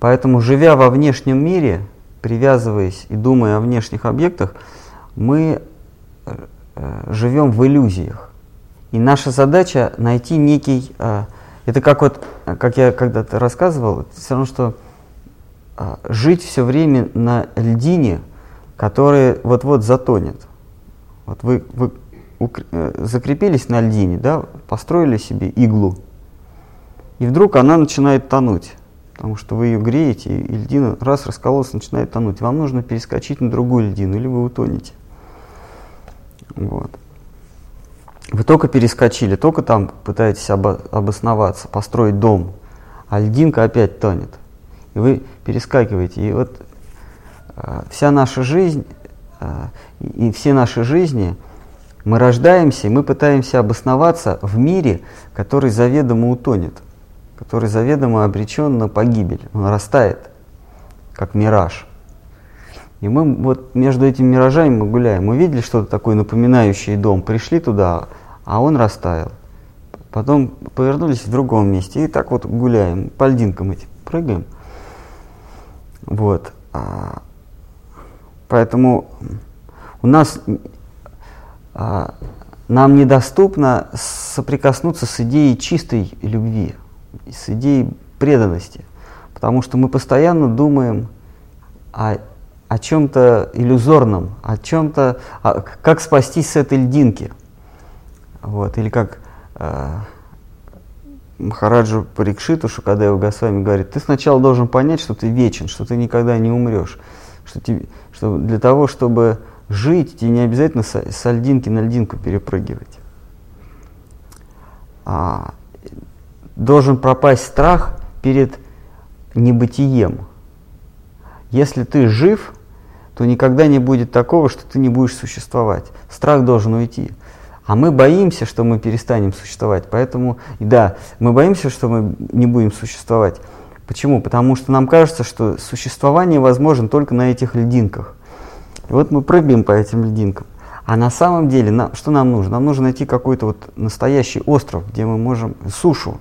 Поэтому, живя во внешнем мире, привязываясь и думая о внешних объектах, мы э, э, живем в иллюзиях. И наша задача найти некий... Э, это как вот, как я когда-то рассказывал, это все равно, что жить все время на льдине, которая вот-вот затонет. Вот вы, вы закрепились на льдине, да, построили себе иглу, и вдруг она начинает тонуть потому что вы ее греете, и льдина раз раскололась, начинает тонуть. Вам нужно перескочить на другую льдину, или вы утонете. Вот. Вы только перескочили, только там пытаетесь обо обосноваться, построить дом, а льдинка опять тонет. И вы перескакиваете. И вот э, вся наша жизнь э, и все наши жизни, мы рождаемся, и мы пытаемся обосноваться в мире, который заведомо утонет который заведомо обречен на погибель. Он растает, как мираж. И мы вот между этими миражами мы гуляем. Мы видели что-то такое напоминающее дом, пришли туда, а он растаял. Потом повернулись в другом месте и так вот гуляем, по льдинкам этим прыгаем. Вот. А, поэтому у нас а, нам недоступно соприкоснуться с идеей чистой любви с идеей преданности. Потому что мы постоянно думаем о, о чем-то иллюзорном, о чем-то, о, как спастись с этой льдинки. Вот, или как э, Махараджу Парикшиту Шукадева Госвами говорит, ты сначала должен понять, что ты вечен, что ты никогда не умрешь. Что, тебе, что для того, чтобы жить, тебе не обязательно с, с льдинки на льдинку перепрыгивать. А, должен пропасть страх перед небытием. Если ты жив, то никогда не будет такого, что ты не будешь существовать. Страх должен уйти. А мы боимся, что мы перестанем существовать. Поэтому, да, мы боимся, что мы не будем существовать. Почему? Потому что нам кажется, что существование возможно только на этих льдинках. И вот мы прыгаем по этим льдинкам. А на самом деле, нам, что нам нужно? Нам нужно найти какой-то вот настоящий остров, где мы можем сушу,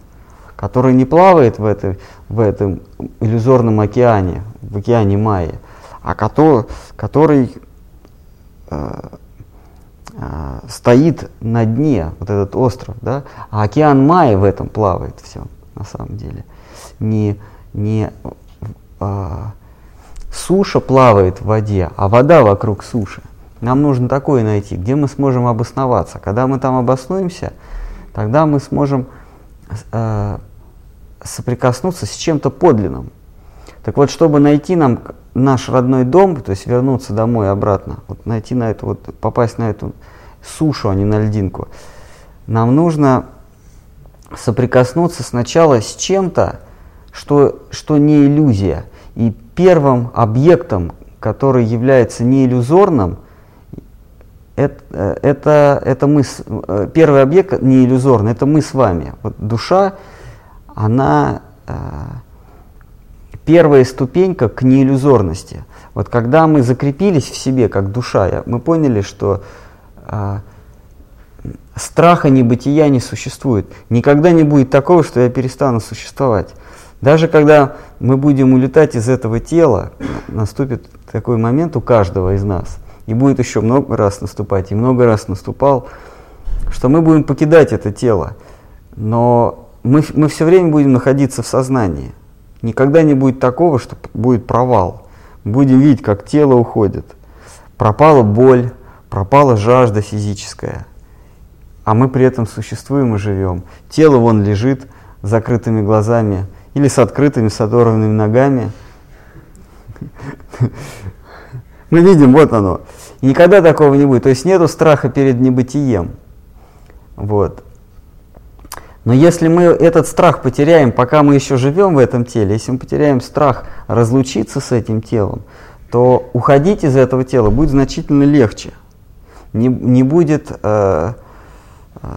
который не плавает в, этой, в этом иллюзорном океане, в океане Майи, а который, который э, э, стоит на дне, вот этот остров, да, а океан Майи в этом плавает все, на самом деле. Не, не э, суша плавает в воде, а вода вокруг суши. Нам нужно такое найти, где мы сможем обосноваться. Когда мы там обоснуемся, тогда мы сможем э, соприкоснуться с чем-то подлинным. Так вот, чтобы найти нам наш родной дом, то есть вернуться домой обратно, вот найти на эту, вот попасть на эту сушу, а не на льдинку, нам нужно соприкоснуться сначала с чем-то, что, что не иллюзия. И первым объектом, который является не иллюзорным, это, это, это мы, э, первый объект не иллюзорный, это мы с вами. Вот душа она э, первая ступенька к неиллюзорности. Вот когда мы закрепились в себе как душа, мы поняли, что э, страха небытия не существует. Никогда не будет такого, что я перестану существовать. Даже когда мы будем улетать из этого тела, наступит такой момент у каждого из нас, и будет еще много раз наступать, и много раз наступал, что мы будем покидать это тело. Но мы, мы все время будем находиться в сознании. Никогда не будет такого, что будет провал. Будем видеть, как тело уходит. Пропала боль, пропала жажда физическая. А мы при этом существуем и живем. Тело вон лежит с закрытыми глазами или с открытыми, с оторванными ногами. Мы видим, вот оно. Никогда такого не будет. То есть нету страха перед небытием. Вот. Но если мы этот страх потеряем, пока мы еще живем в этом теле, если мы потеряем страх разлучиться с этим телом, то уходить из этого тела будет значительно легче. Не, не будет э, э,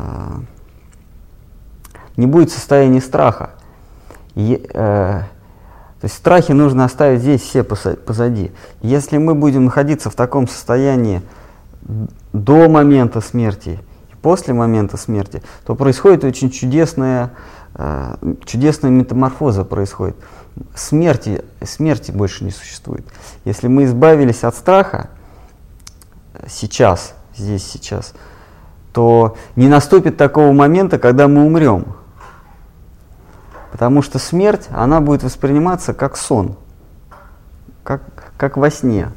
не будет состояния страха. И, э, то есть страхи нужно оставить здесь все позади. Если мы будем находиться в таком состоянии до момента смерти после момента смерти, то происходит очень чудесная, э, чудесная метаморфоза происходит. Смерти, смерти больше не существует. Если мы избавились от страха сейчас, здесь, сейчас, то не наступит такого момента, когда мы умрем. Потому что смерть, она будет восприниматься как сон, как, как во сне.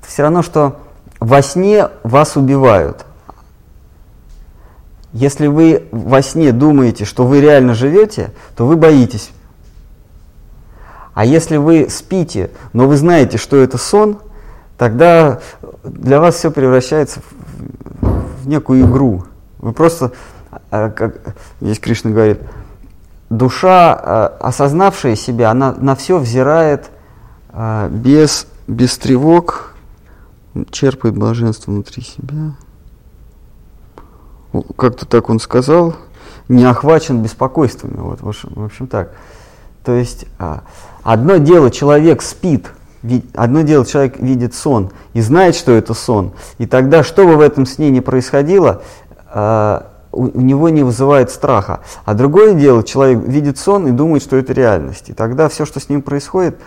Это все равно, что во сне вас убивают. Если вы во сне думаете, что вы реально живете, то вы боитесь. А если вы спите, но вы знаете, что это сон, тогда для вас все превращается в, некую игру. Вы просто, а, как здесь Кришна говорит, душа, э, осознавшая себя, она на все взирает э, без, без тревог, черпает блаженство внутри себя. Как-то так он сказал, не охвачен беспокойствами. Вот, в общем, так. То есть а, одно дело человек спит, одно дело человек видит сон и знает, что это сон. И тогда, что бы в этом сне ни происходило, а, у, него не вызывает страха. А другое дело, человек видит сон и думает, что это реальность. И тогда все, что с ним происходит,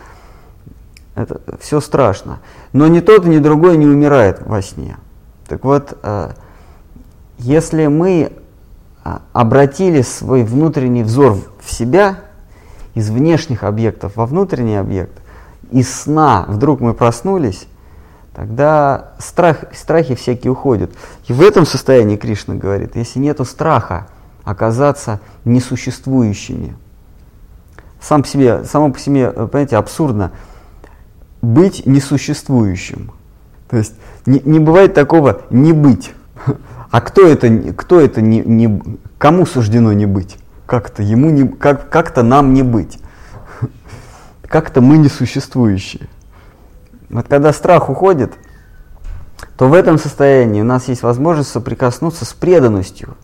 это все страшно. Но ни тот, ни другой не умирает во сне. Так вот, э, если мы э, обратили свой внутренний взор в себя, из внешних объектов во внутренний объект, из сна вдруг мы проснулись, тогда страх, страхи всякие уходят. И в этом состоянии Кришна говорит, если нету страха оказаться несуществующими. Сам по себе, само по себе, понимаете, абсурдно быть несуществующим. То есть не, не бывает такого не быть. А кто это, кто это не, не, кому суждено не быть? Как-то ему не, как, как-то нам не быть. Как-то мы несуществующие. Вот когда страх уходит, то в этом состоянии у нас есть возможность соприкоснуться с преданностью.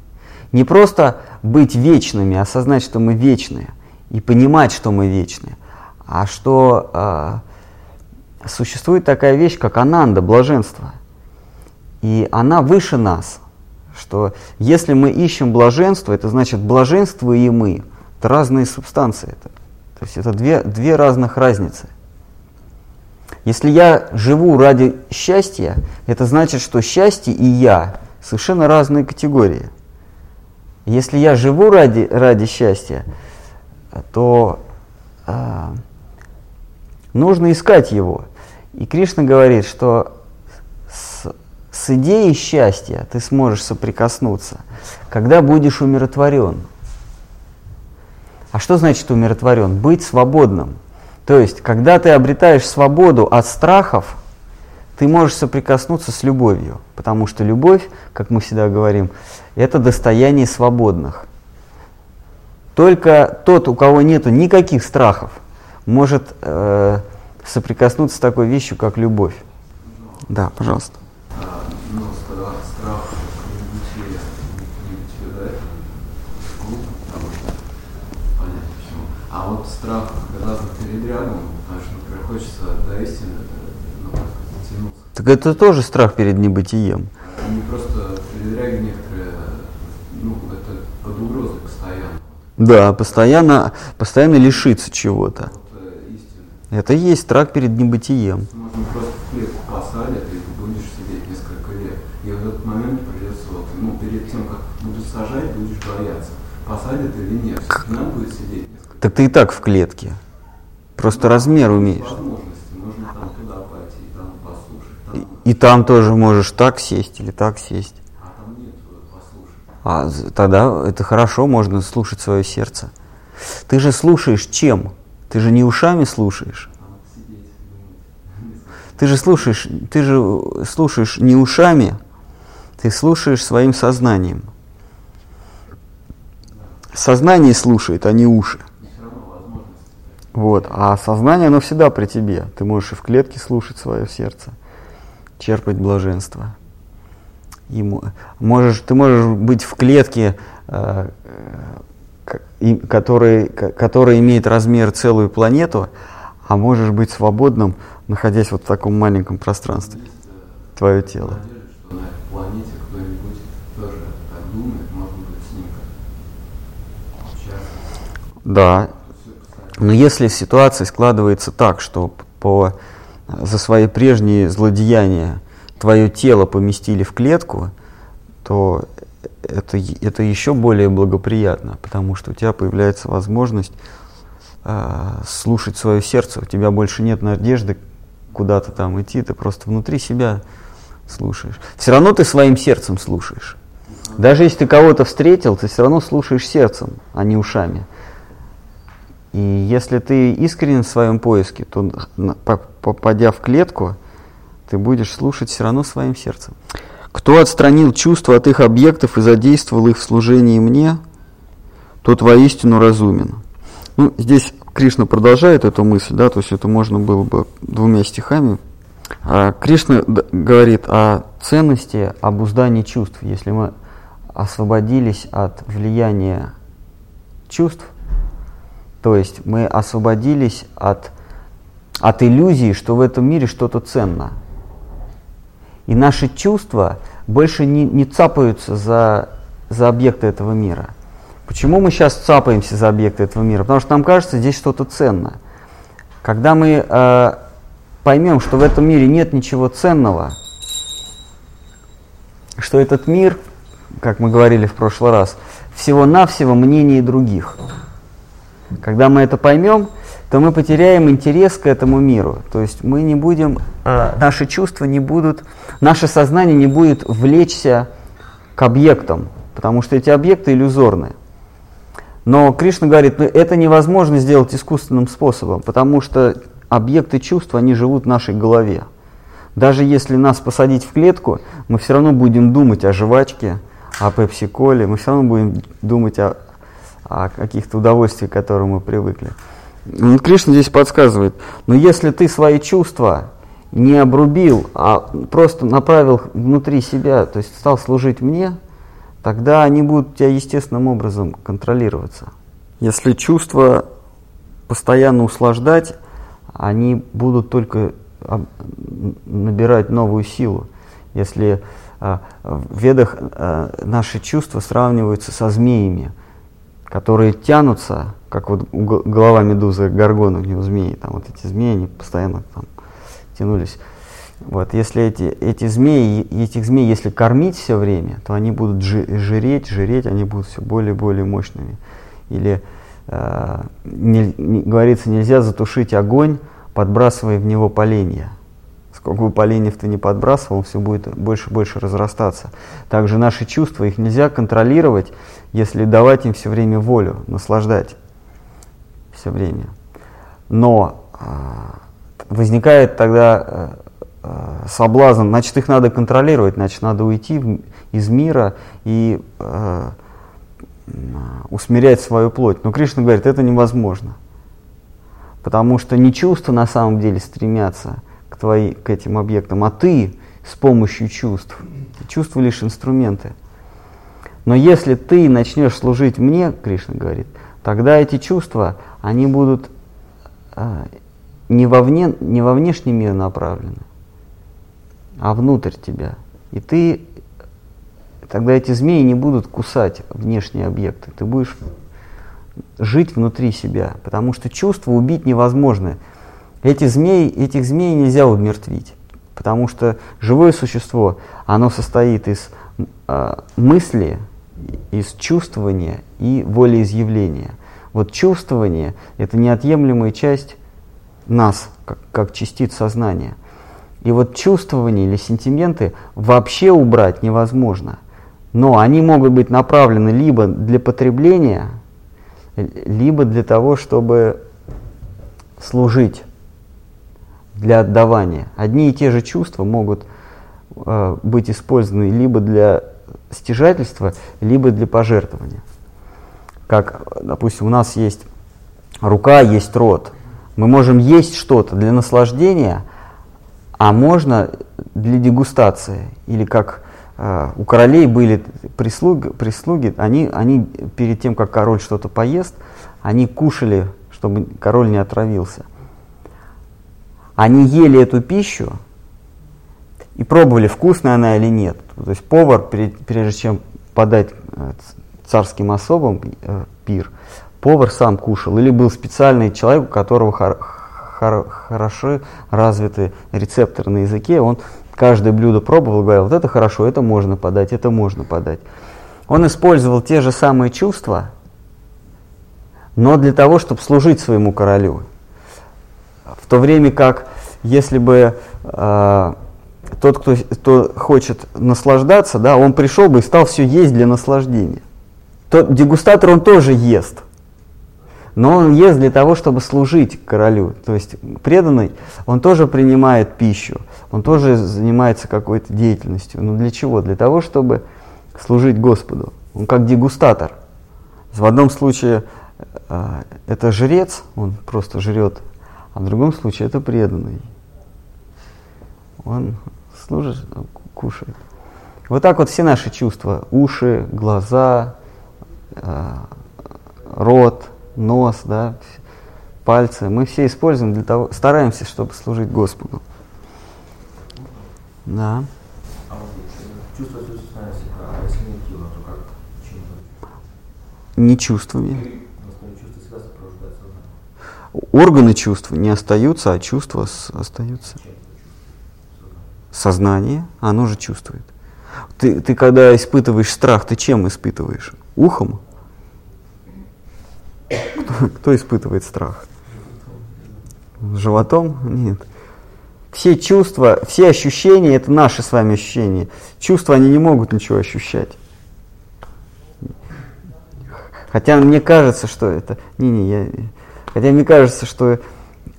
Не просто быть вечными, а осознать, что мы вечные, и понимать, что мы вечные, а что э, существует такая вещь, как ананда, блаженство. И она выше нас. Что если мы ищем блаженство, это значит блаженство и мы. Это разные субстанции. Это, то есть это две, две разных разницы. Если я живу ради счастья, это значит, что счастье и я совершенно разные категории. Если я живу ради, ради счастья, то э, нужно искать его. И Кришна говорит, что с, идеей счастья ты сможешь соприкоснуться, когда будешь умиротворен. А что значит умиротворен? Быть свободным – то есть, когда ты обретаешь свободу от страхов, ты можешь соприкоснуться с любовью, потому что любовь, как мы всегда говорим, это достояние свободных. Только тот, у кого нет никаких страхов, может э, соприкоснуться с такой вещью, как любовь. Да, пожалуйста. А, ну, страх не бытие, не бытие, да, понятно почему. А вот страх перед рядом, потому что, например, хочется до истины ну, тянуться. Так это тоже страх перед небытием. Они просто передряги некоторые, ну, это под угрозой постоянно. Да, постоянно, постоянно лишиться чего-то. Вот, это и есть страх перед небытием. Можно просто в клетку посадят, и ты будешь сидеть несколько лет. И в этот момент придется, вот, ну, перед тем, как будут сажать, будешь бояться, посадят или нет. Надо будет сидеть Так ты и так в клетке. Просто размер умеешь. И, там тоже можешь так сесть или так сесть. А тогда это хорошо, можно слушать свое сердце. Ты же слушаешь чем? Ты же не ушами слушаешь. Ты же слушаешь, ты же слушаешь не ушами, ты слушаешь своим сознанием. Сознание слушает, а не уши. Вот. А сознание, оно всегда при тебе. Ты можешь и в клетке слушать свое сердце, черпать блаженство. И можешь, ты можешь быть в клетке, э, который, который имеет размер целую планету, а можешь быть свободным, находясь вот в таком маленьком пространстве, твое тело. Что на планете кто-нибудь тоже так думает, может быть, с ним Да. Но если ситуация складывается так, что по, за свои прежние злодеяния твое тело поместили в клетку, то это, это еще более благоприятно, потому что у тебя появляется возможность э, слушать свое сердце, у тебя больше нет надежды куда-то там идти, ты просто внутри себя слушаешь. Все равно ты своим сердцем слушаешь. Даже если ты кого-то встретил, ты все равно слушаешь сердцем, а не ушами. И если ты искренен в своем поиске, то попадя в клетку, ты будешь слушать все равно своим сердцем. Кто отстранил чувства от их объектов и задействовал их в служении мне, тот воистину разумен. Ну, здесь Кришна продолжает эту мысль, да, то есть это можно было бы двумя стихами. А Кришна говорит о ценности обуздания чувств. Если мы освободились от влияния чувств, то есть мы освободились от, от иллюзии, что в этом мире что-то ценно – и наши чувства больше не, не цапаются за, за объекты этого мира. Почему мы сейчас цапаемся за объекты этого мира? Потому что нам кажется, здесь что-то ценно. Когда мы э, поймем, что в этом мире нет ничего ценного, что этот мир, как мы говорили в прошлый раз, всего-навсего мнение других. Когда мы это поймем, то мы потеряем интерес к этому миру. То есть мы не будем, э, наши чувства не будут, наше сознание не будет влечься к объектам, потому что эти объекты иллюзорны. Но Кришна говорит, ну, это невозможно сделать искусственным способом, потому что объекты чувств, они живут в нашей голове. Даже если нас посадить в клетку, мы все равно будем думать о жвачке, о пепси-коле, мы все равно будем думать о каких-то удовольствиях, к которым мы привыкли. Ну, Кришна здесь подсказывает, но если ты свои чувства не обрубил, а просто направил внутри себя, то есть стал служить мне, тогда они будут у тебя естественным образом контролироваться. Если чувства постоянно услаждать, они будут только набирать новую силу. Если а, в ведах а, наши чувства сравниваются со змеями, которые тянутся как вот голова медузы Гаргона, у него змеи, там вот эти змеи, они постоянно там тянулись. Вот, если эти, эти змеи, этих змей, если кормить все время, то они будут жиреть, жиреть, они будут все более и более мощными. Или, э, не, не, говорится, нельзя затушить огонь, подбрасывая в него поленья. Сколько бы поленьев ты не подбрасывал, все будет больше и больше разрастаться. Также наши чувства, их нельзя контролировать, если давать им все время волю, наслаждать все время. Но э, возникает тогда э, э, соблазн, значит, их надо контролировать, значит, надо уйти из мира и э, усмирять свою плоть. Но Кришна говорит, это невозможно. Потому что не чувства на самом деле стремятся твои, к этим объектам, а ты с помощью чувств. Чувства лишь инструменты. Но если ты начнешь служить мне, Кришна говорит, тогда эти чувства, они будут а, не, вовне, не во внешний мир направлены, а внутрь тебя. И ты, тогда эти змеи не будут кусать внешние объекты. Ты будешь жить внутри себя, потому что чувства убить невозможно. Эти змеи, этих змей нельзя умертвить, потому что живое существо, оно состоит из э, мысли, из чувствования и волеизъявления. Вот чувствование – это неотъемлемая часть нас, как, как частиц сознания. И вот чувствование или сентименты вообще убрать невозможно. Но они могут быть направлены либо для потребления, либо для того, чтобы служить, для отдавания. Одни и те же чувства могут э, быть использованы либо для стяжательства, либо для пожертвования. Как, допустим, у нас есть рука, есть рот. Мы можем есть что-то для наслаждения, а можно для дегустации. Или как э, у королей были прислуги, прислуги они, они перед тем, как король что-то поест, они кушали, чтобы король не отравился. Они ели эту пищу и пробовали, вкусная она или нет. То есть повар, прежде чем подать э, царским особам э, пир, повар сам кушал. Или был специальный человек, у которого хор, хор, хорошо развиты рецепторы на языке, он каждое блюдо пробовал говорил, вот это хорошо, это можно подать, это можно подать. Он использовал те же самые чувства, но для того, чтобы служить своему королю. То время как, если бы э, тот, кто, кто хочет наслаждаться, да, он пришел бы и стал все есть для наслаждения. Тот дегустатор, он тоже ест. Но он ест для того, чтобы служить королю. То есть преданный, он тоже принимает пищу, он тоже занимается какой-то деятельностью. Но для чего? Для того, чтобы служить Господу. Он как дегустатор. В одном случае э, это жрец, он просто жрет, а в другом случае это преданный. Он служит, кушает. Вот так вот все наши чувства, уши, глаза, э, рот, нос, да, пальцы, мы все используем для того, стараемся, чтобы служить Господу. Да. А а если не тело, то как? Не чувствами. Органы чувств не остаются, а чувства остаются. Сознание, оно же чувствует. Ты, ты когда испытываешь страх, ты чем испытываешь? Ухом? Кто, кто испытывает страх? Животом? Нет. Все чувства, все ощущения, это наши с вами ощущения. Чувства, они не могут ничего ощущать. Хотя мне кажется, что это... Не-не, я... Хотя мне кажется, что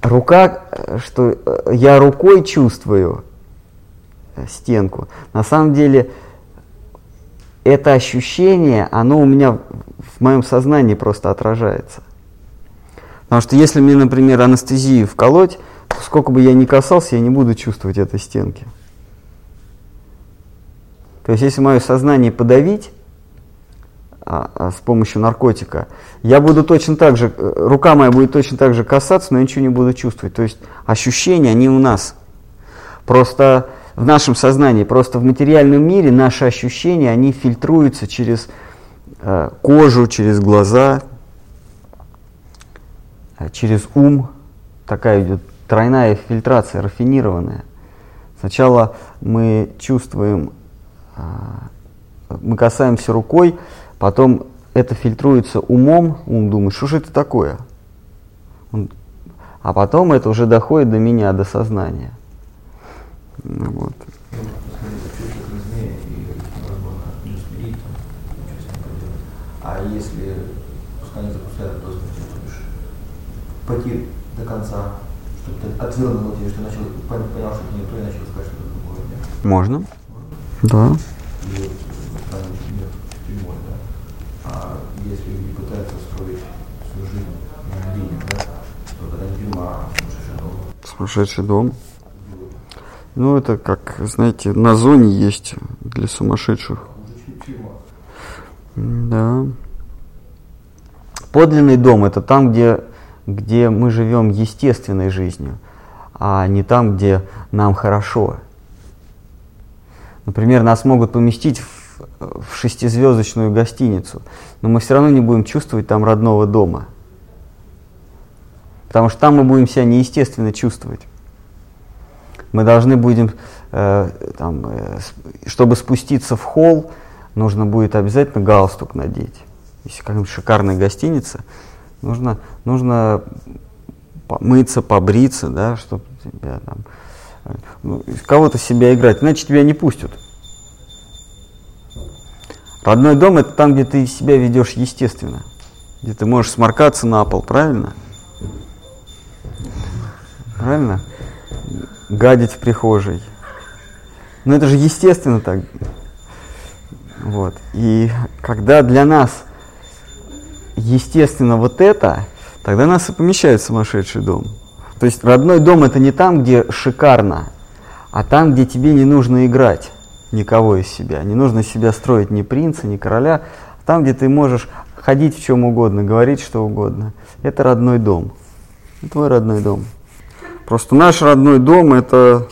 рука, что я рукой чувствую стенку. На самом деле, это ощущение, оно у меня в моем сознании просто отражается. Потому что если мне, например, анестезию вколоть, то сколько бы я ни касался, я не буду чувствовать этой стенки. То есть если мое сознание подавить с помощью наркотика, я буду точно так же, э, рука моя будет точно так же касаться, но я ничего не буду чувствовать. То есть ощущения, они у нас. Просто в нашем сознании, просто в материальном мире наши ощущения, они фильтруются через э, кожу, через глаза, э, через ум. Такая идет тройная фильтрация, рафинированная. Сначала мы чувствуем, э, мы касаемся рукой, потом это фильтруется умом, ум думает, что же это такое? А потом это уже доходит до меня, до сознания. Ну вот. А если пускай не запускают, то есть пойти до конца, чтобы ты отвернул тебе, что начал, понял, что это не то, и начал сказать что-то другое, нет? Можно. Да. И тюрьмой, да. А если люди пытаются строить свою жизнь на линии, да, то тогда тюрьма, а. Сумасшедший дом. Ну, это как, знаете, на зоне есть для сумасшедших. Да. Подлинный дом это там, где, где мы живем естественной жизнью, а не там, где нам хорошо. Например, нас могут поместить в, в шестизвездочную гостиницу, но мы все равно не будем чувствовать там родного дома. Потому что там мы будем себя неестественно чувствовать мы должны будем, э, там, э, чтобы спуститься в холл, нужно будет обязательно галстук надеть. Если какая-нибудь шикарная гостиница, нужно, нужно помыться, побриться, да, чтобы тебя там, э, ну, кого-то себя играть, иначе тебя не пустят. Родной дом это там, где ты себя ведешь естественно, где ты можешь сморкаться на пол, правильно? Правильно? гадить в прихожей. Но это же естественно так. Вот. И когда для нас естественно вот это, тогда нас и помещает в сумасшедший дом. То есть родной дом это не там, где шикарно, а там, где тебе не нужно играть. Никого из себя. Не нужно себя строить ни принца, ни короля. Там, где ты можешь ходить в чем угодно, говорить что угодно, это родной дом. Твой родной дом. Просто наш родной дом это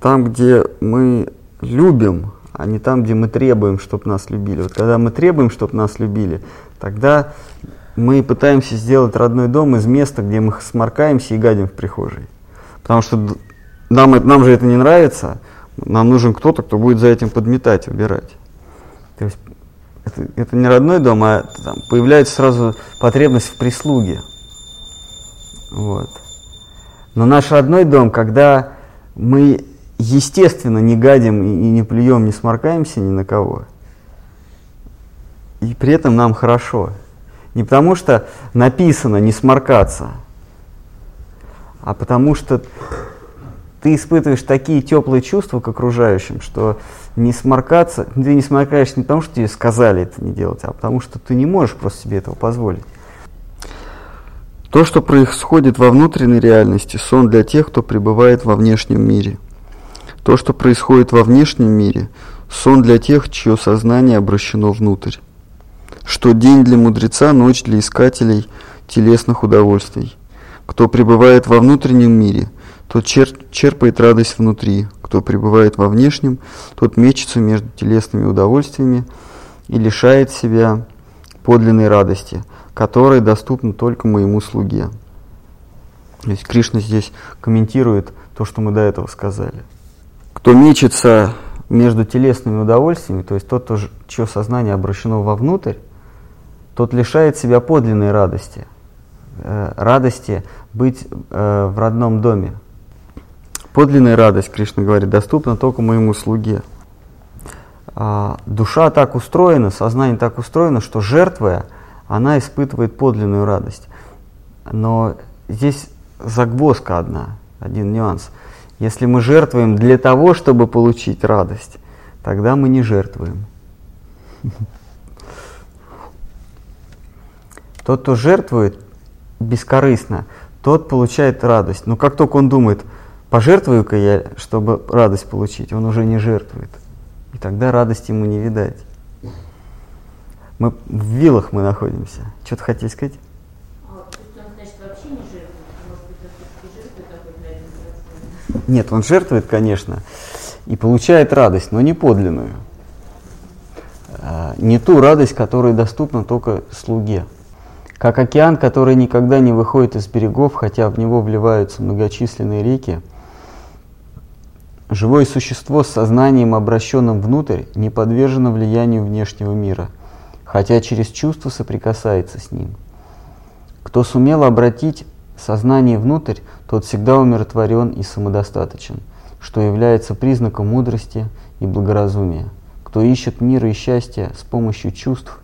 там, где мы любим, а не там, где мы требуем, чтобы нас любили. Вот когда мы требуем, чтобы нас любили, тогда мы пытаемся сделать родной дом из места, где мы сморкаемся и гадим в прихожей. Потому что нам, нам же это не нравится, нам нужен кто-то, кто будет за этим подметать, убирать. То есть это, это не родной дом, а там, появляется сразу потребность в прислуге. Вот. Но наш родной дом, когда мы, естественно, не гадим и, не плюем, не сморкаемся ни на кого, и при этом нам хорошо. Не потому что написано не сморкаться, а потому что ты испытываешь такие теплые чувства к окружающим, что не сморкаться, ты не сморкаешься не потому, что тебе сказали это не делать, а потому что ты не можешь просто себе этого позволить. То, что происходит во внутренней реальности, сон для тех, кто пребывает во внешнем мире. То, что происходит во внешнем мире, сон для тех, чье сознание обращено внутрь. Что день для мудреца, ночь для искателей телесных удовольствий. Кто пребывает во внутреннем мире, тот черпает радость внутри. Кто пребывает во внешнем, тот мечется между телесными удовольствиями и лишает себя подлинной радости, которая доступна только моему слуге. То есть Кришна здесь комментирует то, что мы до этого сказали. Кто мечется между телесными удовольствиями, то есть тот, кто, чье сознание обращено вовнутрь, тот лишает себя подлинной радости, радости быть э, в родном доме. Подлинная радость, Кришна говорит, доступна только моему слуге. А, душа так устроена, сознание так устроено, что жертвуя, она испытывает подлинную радость. Но здесь загвоздка одна, один нюанс. Если мы жертвуем для того, чтобы получить радость, тогда мы не жертвуем. Тот, кто жертвует бескорыстно, тот получает радость. Но как только он думает, пожертвую-ка я, чтобы радость получить, он уже не жертвует. И тогда радости ему не видать. Мы в вилах мы находимся. Что ты хотели сказать? А, Нет, он жертвует, конечно, и получает радость, но не подлинную. А, не ту радость, которая доступна только слуге. Как океан, который никогда не выходит из берегов, хотя в него вливаются многочисленные реки, живое существо с сознанием, обращенным внутрь, не подвержено влиянию внешнего мира, хотя через чувство соприкасается с ним. Кто сумел обратить сознание внутрь, тот всегда умиротворен и самодостаточен, что является признаком мудрости и благоразумия. Кто ищет мира и счастья с помощью чувств,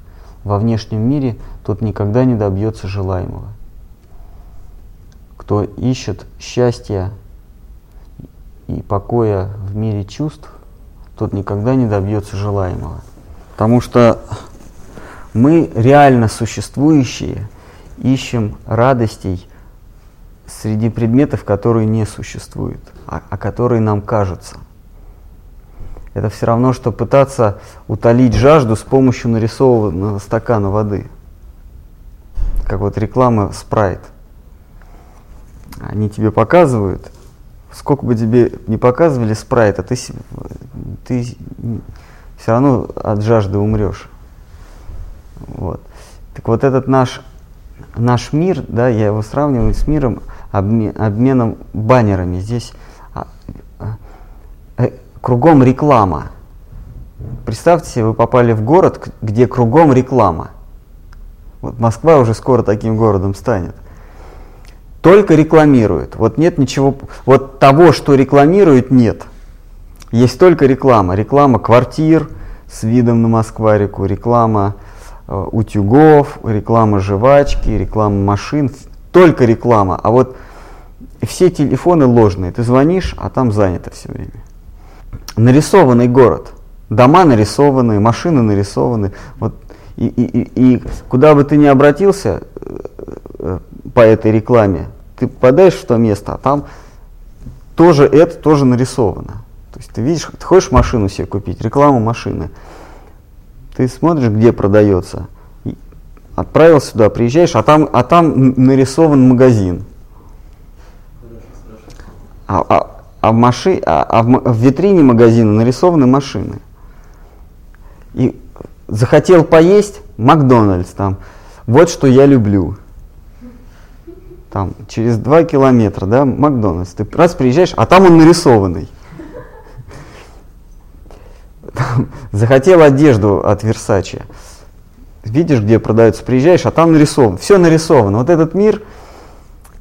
во внешнем мире, тот никогда не добьется желаемого. Кто ищет счастья и покоя в мире чувств, тот никогда не добьется желаемого. Потому что мы реально существующие ищем радостей среди предметов, которые не существуют, а, а которые нам кажутся. Это все равно, что пытаться утолить жажду с помощью нарисованного стакана воды. Как вот реклама спрайт. Они тебе показывают, сколько бы тебе не показывали спрайта, ты, ты все равно от жажды умрешь. Вот. Так вот этот наш, наш мир, да, я его сравниваю с миром обмен, обменом баннерами. Здесь а, а, кругом реклама. Представьте вы попали в город, где кругом реклама. Вот Москва уже скоро таким городом станет. Только рекламирует. Вот нет ничего, вот того, что рекламирует, нет. Есть только реклама. Реклама квартир с видом на Москва-реку, реклама э, утюгов, реклама жвачки, реклама машин. Только реклама. А вот все телефоны ложные. Ты звонишь, а там занято все время нарисованный город. Дома нарисованы, машины нарисованы. Вот, и, и, и, куда бы ты ни обратился э, по этой рекламе, ты попадаешь в то место, а там тоже это тоже нарисовано. То есть ты видишь, ты хочешь машину себе купить, рекламу машины. Ты смотришь, где продается. И Отправил сюда, приезжаешь, а там, а там нарисован магазин. А, а- а в, маши, а, а в, в витрине магазина нарисованы машины. И захотел поесть Макдональдс там. Вот что я люблю. Там через два километра, да, Макдональдс. Ты раз приезжаешь, а там он нарисованный. Там захотел одежду от Версачи. Видишь, где продается, приезжаешь, а там нарисовано. Все нарисовано. Вот этот мир,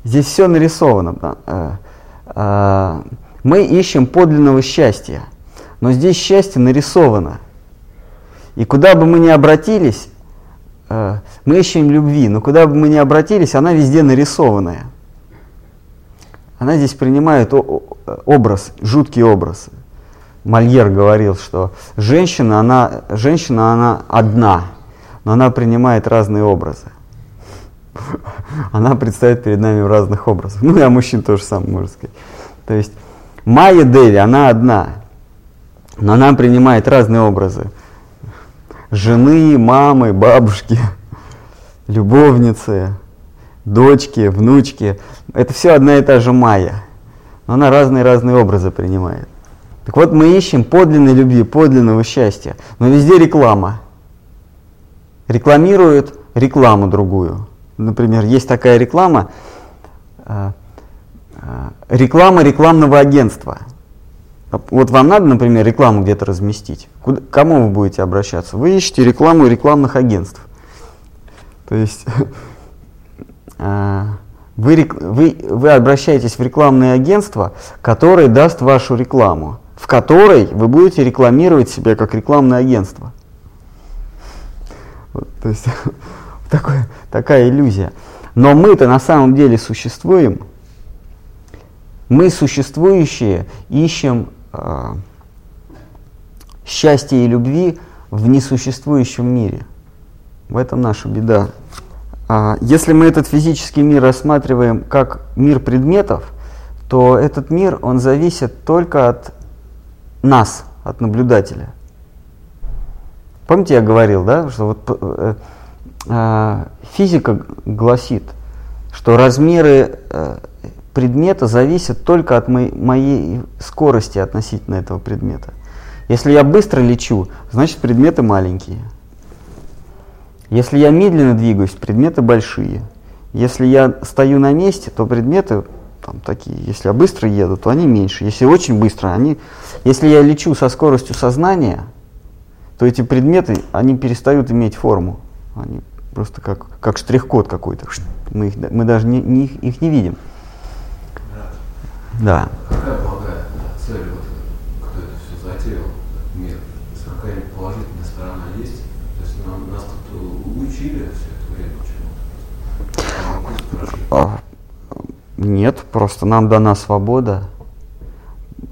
здесь все нарисовано. Э, э, Мы ищем подлинного счастья, но здесь счастье нарисовано. И куда бы мы ни обратились, э, мы ищем любви, но куда бы мы ни обратились, она везде нарисованная. Она здесь принимает образ, жуткий образ. Мольер говорил, что женщина, она, женщина, она одна, но она принимает разные образы. Она предстает перед нами в разных образах. Ну и о мужчин тоже самое можно сказать. То есть Майя Деви, она одна, но она принимает разные образы. Жены, мамы, бабушки, любовницы, дочки, внучки. Это все одна и та же Майя. Но она разные-разные образы принимает. Так вот, мы ищем подлинной любви, подлинного счастья. Но везде реклама. Рекламируют рекламу другую. Например, есть такая реклама, э, э, реклама рекламного агентства. Вот вам надо, например, рекламу где-то разместить. Куда, к кому вы будете обращаться? Вы ищете рекламу рекламных агентств. То есть э, вы, вы, вы обращаетесь в рекламное агентство, которое даст вашу рекламу, в которой вы будете рекламировать себя как рекламное агентство. Вот, то есть такое, такая иллюзия. Но мы-то на самом деле существуем. Мы существующие ищем э, счастья и любви в несуществующем мире. В этом наша беда. А, если мы этот физический мир рассматриваем как мир предметов, то этот мир, он зависит только от нас, от наблюдателя. Помните, я говорил, да, что вот э, э, физика гласит, что размеры предмета зависят только от моей скорости относительно этого предмета. Если я быстро лечу, значит предметы маленькие. Если я медленно двигаюсь, предметы большие. Если я стою на месте, то предметы там такие. Если я быстро еду, то они меньше. Если очень быстро, они... Если я лечу со скоростью сознания, то эти предметы, они перестают иметь форму. Они просто как, как штрих-код какой-то. Мы, их, мы даже не, не, их, их не видим. Да. Какая благая цель, вот, кто это все затеял, мир? Какая-нибудь положительная сторона есть? То есть нам, нас тут учили все это время чему-то? А, Нет, просто нам дана свобода.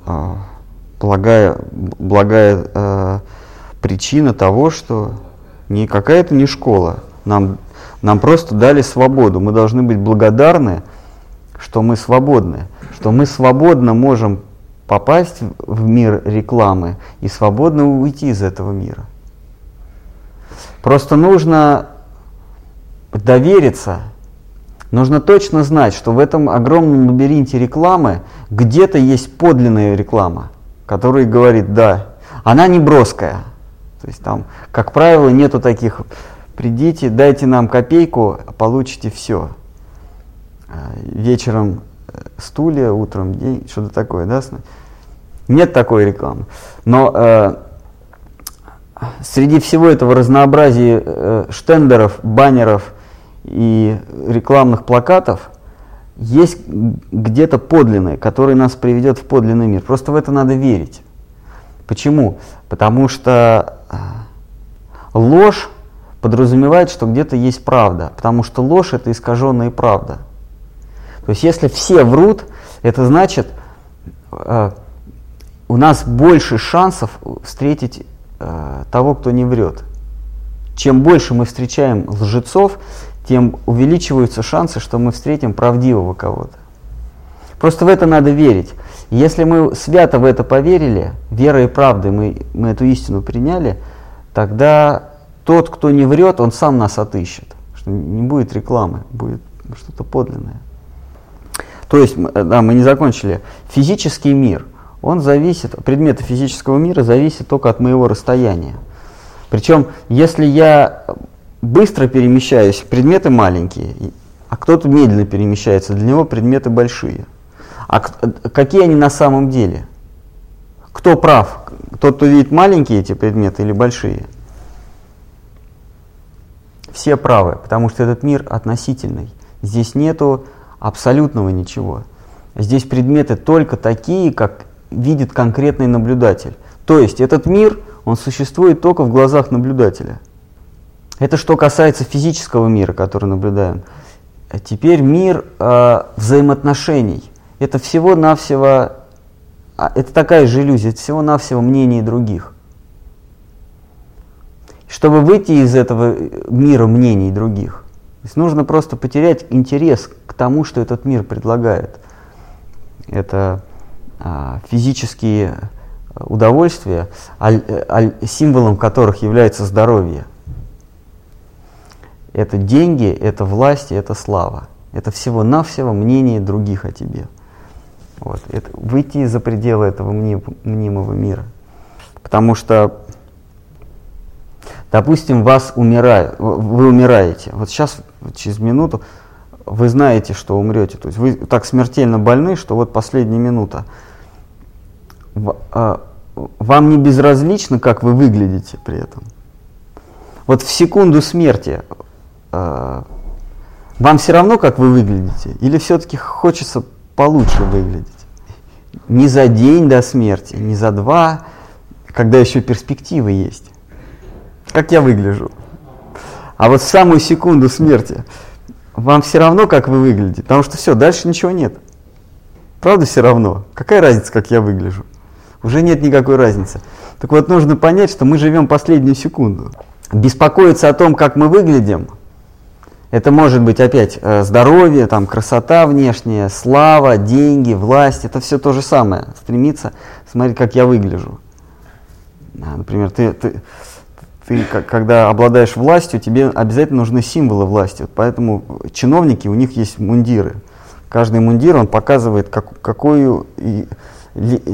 А, Благая, благая э, причина того, что не какая-то не школа. Нам, нам просто дали свободу. Мы должны быть благодарны, что мы свободны, что мы свободно можем попасть в мир рекламы и свободно уйти из этого мира. Просто нужно довериться, нужно точно знать, что в этом огромном лабиринте рекламы где-то есть подлинная реклама, которая говорит, да, она не броская. То есть там, как правило, нету таких, придите, дайте нам копейку, получите все. Вечером э, стулья, утром день, что-то такое, да? Нет такой рекламы. Но э, среди всего этого разнообразия э, штендеров, баннеров и рекламных плакатов есть где-то подлинное, которое нас приведет в подлинный мир. Просто в это надо верить. Почему? Потому что э, ложь подразумевает, что где-то есть правда, потому что ложь это искаженная правда. То есть если все врут, это значит, э, у нас больше шансов встретить э, того, кто не врет. Чем больше мы встречаем лжецов, тем увеличиваются шансы, что мы встретим правдивого кого-то. Просто в это надо верить. Если мы свято в это поверили, верой и правдой мы, мы эту истину приняли, тогда тот, кто не врет, он сам нас отыщет. Что не будет рекламы, будет что-то подлинное. То есть, да, мы не закончили. Физический мир, он зависит, предметы физического мира зависят только от моего расстояния. Причем, если я быстро перемещаюсь, предметы маленькие, а кто-то медленно перемещается, для него предметы большие. А какие они на самом деле? Кто прав? Тот, кто видит маленькие эти предметы или большие? Все правы, потому что этот мир относительный. Здесь нету абсолютного ничего. Здесь предметы только такие, как видит конкретный наблюдатель. То есть этот мир, он существует только в глазах наблюдателя. Это что касается физического мира, который наблюдаем. А теперь мир э, взаимоотношений. Это всего-навсего, а, это такая же иллюзия, это всего-навсего мнение других. Чтобы выйти из этого мира мнений других, то есть нужно просто потерять интерес к тому, что этот мир предлагает. Это а, физические удовольствия, аль, аль, символом которых является здоровье – это деньги, это власть, это слава. Это всего-навсего мнение других о тебе. Вот. Это, выйти за пределы этого мним, мнимого мира. Потому что, допустим, вас умирает, вы умираете. Вот сейчас, через минуту, вы знаете, что умрете. То есть вы так смертельно больны, что вот последняя минута. А, вам не безразлично, как вы выглядите при этом. Вот в секунду смерти а, вам все равно, как вы выглядите, или все-таки хочется получше выглядеть? Не за день до смерти, не за два, когда еще перспективы есть. Как я выгляжу? А вот самую секунду смерти вам все равно, как вы выглядите, потому что все, дальше ничего нет. Правда все равно? Какая разница, как я выгляжу? Уже нет никакой разницы. Так вот, нужно понять, что мы живем последнюю секунду. Беспокоиться о том, как мы выглядим – это может быть опять э, здоровье, там, красота внешняя, слава, деньги, власть. Это все то же самое. Стремиться смотреть, как я выгляжу. Например, ты, ты, ты когда обладаешь властью, тебе обязательно нужны символы власти. Поэтому чиновники, у них есть мундиры. Каждый мундир, он показывает, как, какую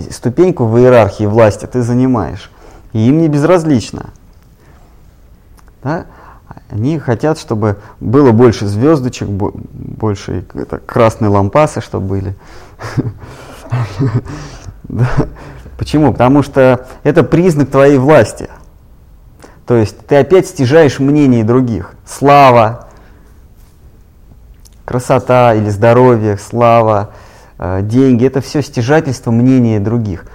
ступеньку в иерархии власти ты занимаешь. И им не безразлично. Да? Они хотят, чтобы было больше звездочек, больше это, красные лампасы, чтобы были. Почему? Потому что это признак твоей власти. То есть ты опять стяжаешь мнение других. Слава, красота или здоровье, слава, э, деньги, это все стяжательство мнения других.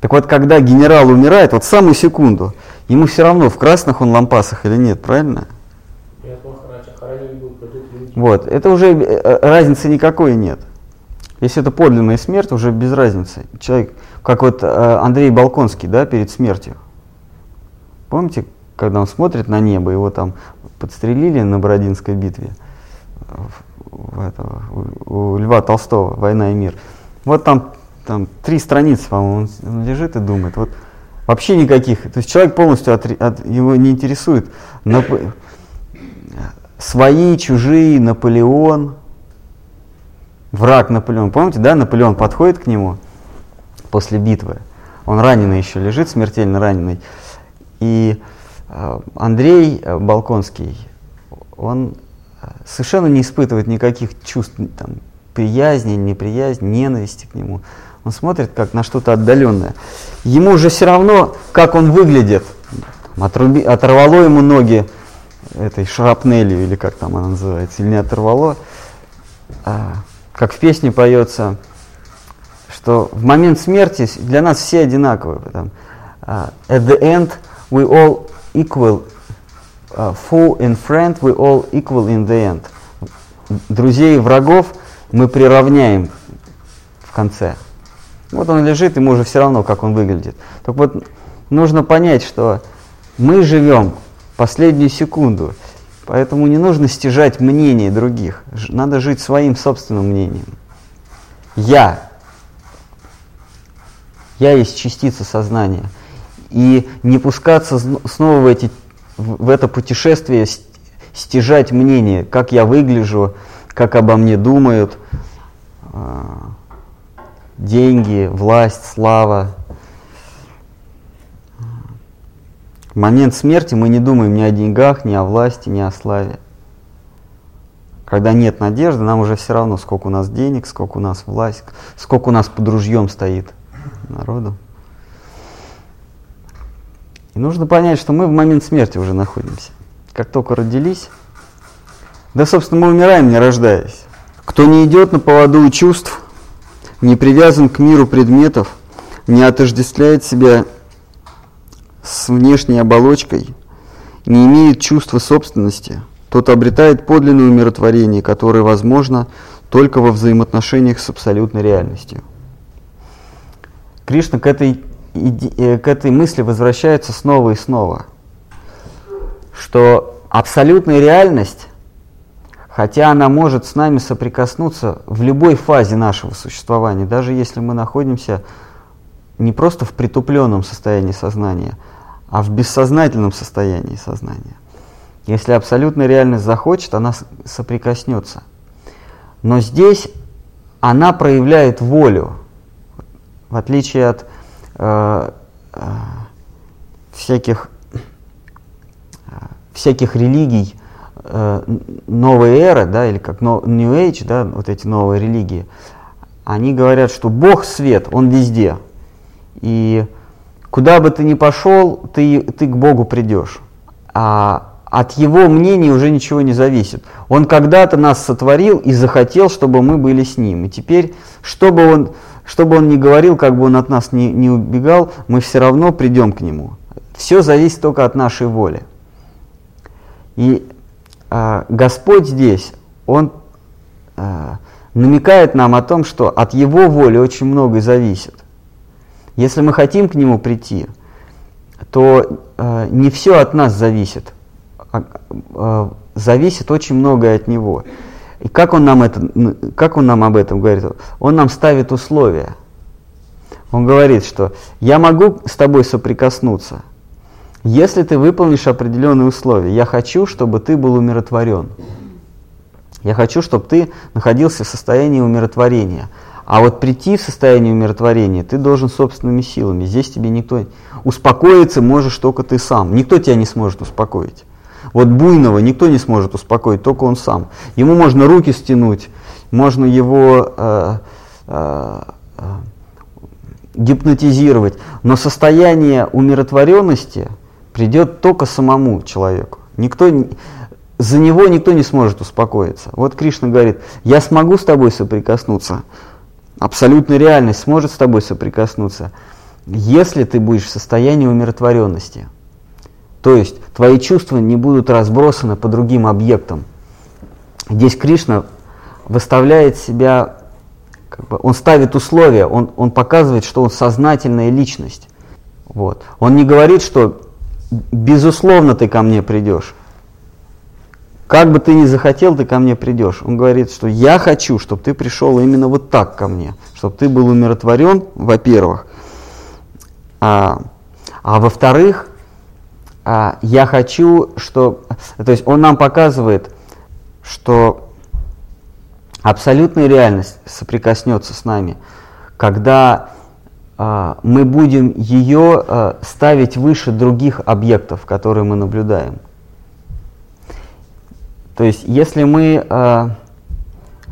Так вот, когда генерал умирает, вот самую секунду, ему все равно, в красных он лампасах или нет, правильно? Вот, это уже э, разницы никакой нет. Если это подлинная смерть, уже без разницы. Человек, как вот э, Андрей Балконский, да, перед смертью. Помните, когда он смотрит на небо, его там подстрелили на Бородинской битве в этого, у Льва Толстого «Война и мир». Вот там, там три страницы, по-моему, он, он лежит и думает. Вот вообще никаких. То есть человек полностью от, от, его не интересует. Но, свои, чужие, Наполеон, враг Наполеон. Помните, да, Наполеон подходит к нему после битвы. Он раненый еще лежит, смертельно раненый. И э, Андрей э, Балконский, он э, совершенно не испытывает никаких чувств, там, приязни, неприязни, ненависти к нему. Он смотрит как на что-то отдаленное. Ему уже все равно, как он выглядит. Отруби, оторвало ему ноги этой шрапнелью, или как там она называется, или не оторвало, а, как в песне поется, что в момент смерти для нас все одинаковые. Uh, at the end we all equal, uh, foe and friend we all equal in the end. Друзей и врагов мы приравняем в конце. Вот он лежит, ему уже все равно, как он выглядит. Так вот, нужно понять, что мы живем последнюю секунду. Поэтому не нужно стяжать мнение других. Надо жить своим собственным мнением. я. Я есть частица сознания. И не пускаться снова в, эти, в это путешествие, стяжать мнение, как я выгляжу, как обо мне думают, а, деньги, власть, слава. В момент смерти мы не думаем ни о деньгах, ни о власти, ни о славе. Когда нет надежды, нам уже все равно, сколько у нас денег, сколько у нас власть, сколько у нас под ружьем стоит народу. Нужно понять, что мы в момент смерти уже находимся. Как только родились, да, собственно, мы умираем, не рождаясь. Кто не идет на поводу у чувств, не привязан к миру предметов, не отождествляет себя с внешней оболочкой, не имеет чувства собственности, тот обретает подлинное умиротворение, которое возможно только во взаимоотношениях с абсолютной реальностью. Кришна к этой, э, к этой мысли возвращается снова и снова, что абсолютная реальность, хотя она может с нами соприкоснуться в любой фазе нашего существования, даже если мы находимся не просто в притупленном состоянии сознания, а в бессознательном состоянии сознания. Если абсолютная реальность захочет, она соприкоснется. Но здесь она проявляет волю, в отличие от э, э, всяких, э, всяких религий э, новой эры, да, или как New Age, да, вот эти новые религии, они говорят, что Бог свет, Он везде. И Куда бы ты ни пошел, ты, ты к Богу придешь. А от его мнения уже ничего не зависит. Он когда-то нас сотворил и захотел, чтобы мы были с ним. И теперь, что бы он, что бы он ни говорил, как бы он от нас не, не убегал, мы все равно придем к нему. Все зависит только от нашей воли. И э, Господь здесь, Он э, намекает нам о том, что от Его воли очень многое зависит. Если мы хотим к Нему прийти, то э, не все от нас зависит. А, э, зависит очень многое от Него. И как он, нам это, как он нам об этом говорит? Он нам ставит условия. Он говорит, что я могу с тобой соприкоснуться, если ты выполнишь определенные условия. Я хочу, чтобы ты был умиротворен. Я хочу, чтобы ты находился в состоянии умиротворения. А вот прийти в состояние умиротворения ты должен собственными силами. Здесь тебе никто... Успокоиться можешь только ты сам. Никто тебя не сможет успокоить. Вот буйного никто не сможет успокоить, только он сам. Ему можно руки стянуть, можно его э, э, э, гипнотизировать, но состояние умиротворенности придет только самому человеку. Никто, за него никто не сможет успокоиться. Вот Кришна говорит, я смогу с тобой соприкоснуться, абсолютная реальность сможет с тобой соприкоснуться, если ты будешь в состоянии умиротворенности. То есть твои чувства не будут разбросаны по другим объектам. Здесь Кришна выставляет себя, как бы, он ставит условия, он, он показывает, что он сознательная личность. Вот. Он не говорит, что безусловно ты ко мне придешь. Как бы ты ни захотел, ты ко мне придешь. Он говорит, что я хочу, чтобы ты пришел именно вот так ко мне, чтобы ты был умиротворен, во-первых. А, а во-вторых, а, я хочу, что... То есть он нам показывает, что абсолютная реальность соприкоснется с нами, когда а, мы будем ее а, ставить выше других объектов, которые мы наблюдаем. То есть, если мы э,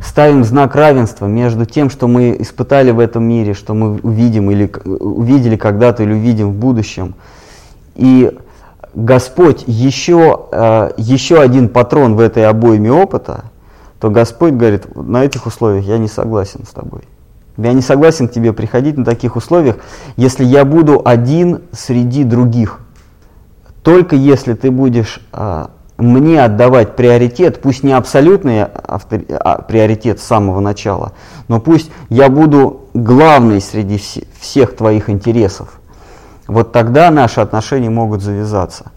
ставим знак равенства между тем, что мы испытали в этом мире, что мы увидим или увидели когда-то или увидим в будущем, и Господь еще, э, еще один патрон в этой обойме опыта, то Господь говорит, на этих условиях я не согласен с тобой. Я не согласен к тебе приходить на таких условиях, если я буду один среди других. Только если ты будешь э, мне отдавать приоритет, пусть не абсолютный автор, а, приоритет с самого начала, но пусть я буду главный среди вс всех твоих интересов. Вот тогда наши отношения могут завязаться.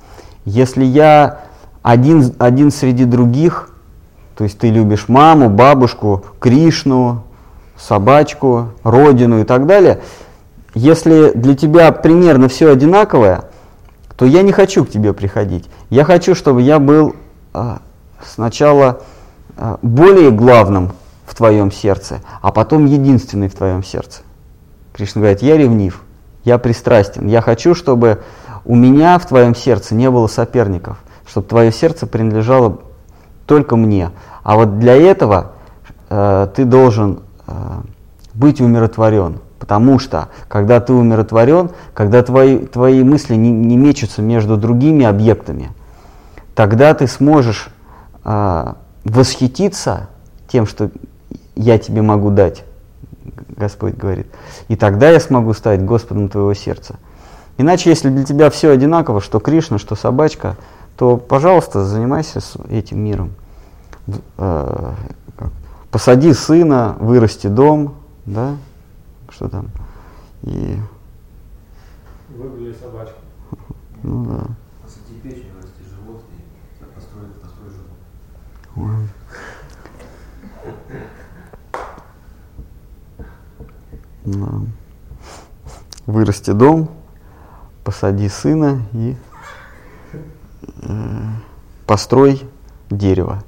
Если я один, один среди других, то есть ты любишь маму, бабушку, Кришну, собачку, родину и так далее, если для тебя примерно все одинаковое, то я не хочу к тебе приходить. Я хочу, чтобы я был э, сначала э, более главным в твоем сердце, а потом единственный в твоем сердце. Кришна говорит, я ревнив, я пристрастен. Я хочу, чтобы у меня в твоем сердце не было соперников, чтобы твое сердце принадлежало только мне. А вот для этого э, ты должен э, быть умиротворен. Потому что, когда ты умиротворен, когда твои, твои мысли не, не мечутся между другими объектами, тогда ты сможешь э, восхититься тем, что я тебе могу дать, Господь говорит. И тогда я смогу стать Господом твоего сердца. Иначе, если для тебя все одинаково, что Кришна, что собачка, то, пожалуйста, занимайся этим миром. Э, посади сына, вырасти дом, да, что там, и... Выгуляй собачку. Ну да. Посади печень, вырасти живот и построй, построй живот. Да. Вырасти дом, посади сына и э, построй дерево.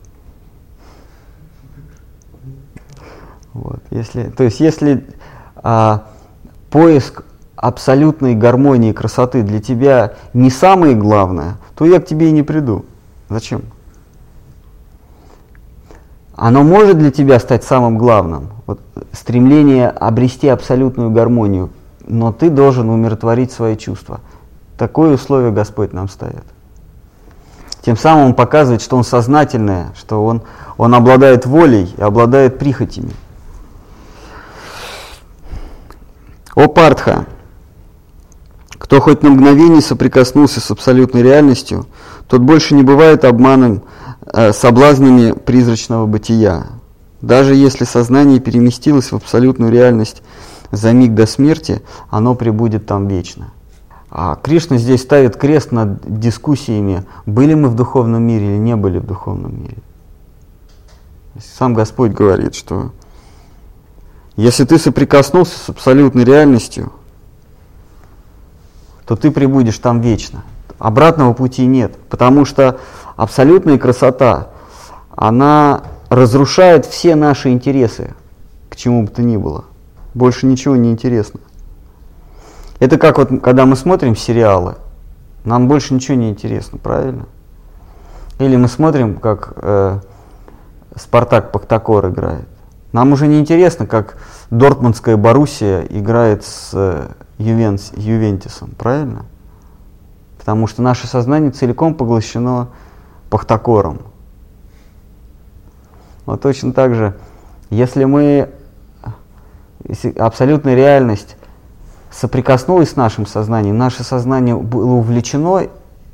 Вот. Если, то есть если а, поиск абсолютной гармонии и красоты для тебя не самое главное, то я к тебе и не приду. Зачем? Оно может для тебя стать самым главным, вот, стремление обрести абсолютную гармонию, но ты должен умиротворить свои чувства. Такое условие Господь нам ставит. Тем самым он показывает, что он сознательное, что он, он обладает волей и обладает прихотями. О Партха! Кто хоть на мгновение соприкоснулся с абсолютной реальностью, тот больше не бывает обманом э, соблазнами призрачного бытия. Даже если сознание переместилось в абсолютную реальность за миг до смерти, оно пребудет там вечно. А Кришна здесь ставит крест над дискуссиями, были мы в духовном мире или не были в духовном мире. Сам Господь говорит, что если ты соприкоснулся с абсолютной реальностью, то ты пребудешь там вечно. Обратного пути нет, потому что абсолютная красота, она разрушает все наши интересы, к чему бы то ни было. Больше ничего не интересно. Это как вот, когда мы смотрим сериалы, нам больше ничего не интересно, правильно? Или мы смотрим, как э, Спартак Пахтакор играет. Нам уже не интересно, как Дортмундская Боруссия играет с э, Ювенс, Ювентисом, правильно? Потому что наше сознание целиком поглощено Пахтакором. Вот точно так же, если мы, если абсолютная реальность соприкоснулась с нашим сознанием, наше сознание было увлечено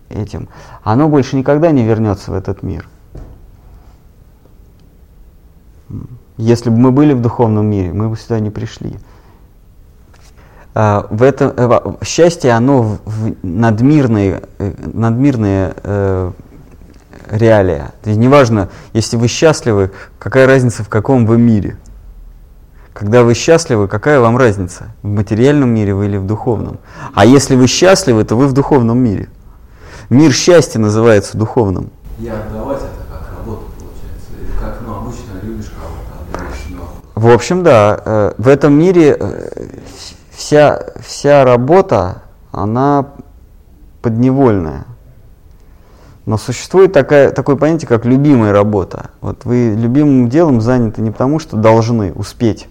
этим, оно больше никогда не вернется в этот мир. Если бы мы были в духовном мире, мы бы сюда не пришли. А, в этом э, счастье, оно в, в надмирные, э, надмирные э, реалия. То есть неважно, если вы счастливы, какая разница в каком вы мире. Когда вы счастливы, какая вам разница, в материальном мире вы или в духовном. А если вы счастливы, то вы в духовном мире. Мир счастья называется духовным. И отдавать это как работу, получается. Или как, ну, обычно любишь кого-то, отдаешь ему. В общем, да, э, в этом мире э, вся, вся работа, она подневольная. Но существует такая, такое понятие, как любимая работа. Вот вы любимым делом заняты не потому, что должны успеть,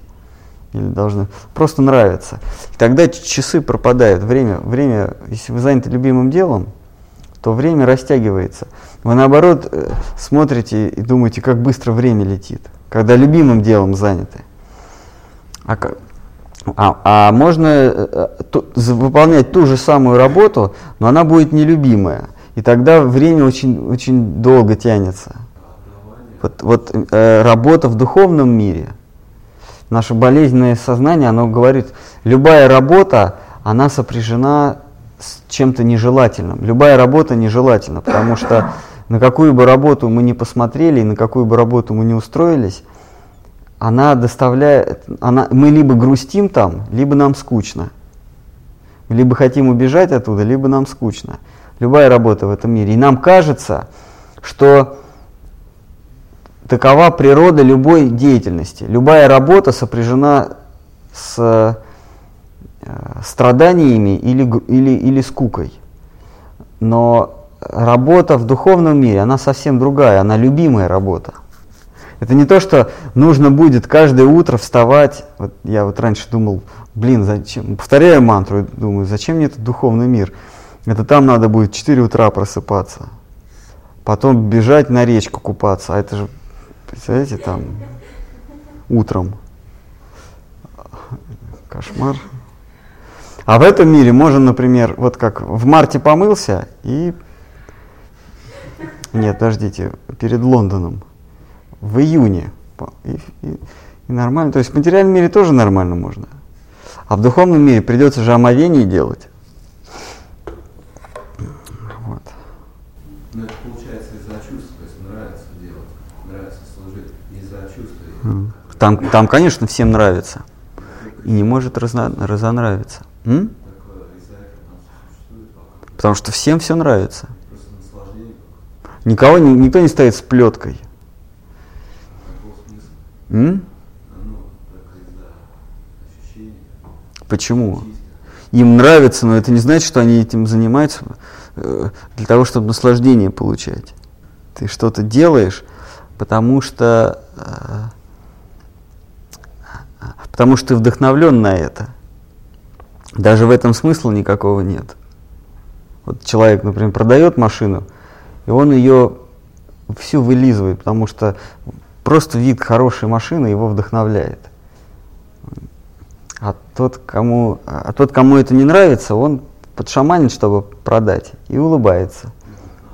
или должны, просто нравится. И тогда часы пропадают, время, время, если вы заняты любимым делом, то время растягивается. Вы наоборот э, смотрите и думаете, как быстро время летит, когда любимым делом заняты. А, а, а можно э, ту, выполнять ту же самую работу, но она будет нелюбимая. И тогда время очень, очень долго тянется. Вот, вот э, работа в духовном мире, наше болезненное сознание, оно говорит, любая работа, она сопряжена с чем-то нежелательным. Любая работа нежелательна, потому что на какую бы работу мы ни посмотрели, на какую бы работу мы ни устроились, она доставляет, она, мы либо грустим там, либо нам скучно. Либо хотим убежать оттуда, либо нам скучно. Любая работа в этом мире. И нам кажется, что такова природа любой деятельности. Любая работа сопряжена с э, страданиями или, или, или скукой. Но работа в духовном мире, она совсем другая, она любимая работа. Это не то, что нужно будет каждое утро вставать. Вот я вот раньше думал, блин, зачем? Повторяю мантру, думаю, зачем мне этот духовный мир? Это там надо будет 4 утра просыпаться. Потом бежать на речку купаться. А это же, представляете, там утром. Кошмар. А в этом мире можно, например, вот как в марте помылся и... Нет, подождите, перед Лондоном в июне. И, и, и нормально. То есть в материальном мире тоже нормально можно. А в духовном мире придется же омовение делать. Ну это получается из-за чувств, то есть нравится делать, нравится служить из-за чувств. Там, там, конечно, всем нравится. И не может разно, разонравиться. М? Потому что всем все нравится. Никого, никто не стоит с плеткой. М? Почему? Им нравится, но это не значит, что они этим занимаются для того, чтобы наслаждение получать. Ты что-то делаешь, потому что, э, потому что ты вдохновлен на это. Даже в этом смысла никакого нет. Вот человек, например, продает машину, и он ее всю вылизывает, потому что просто вид хорошей машины его вдохновляет. А тот, кому, а тот, кому это не нравится, он подшаманит, чтобы продать, и улыбается.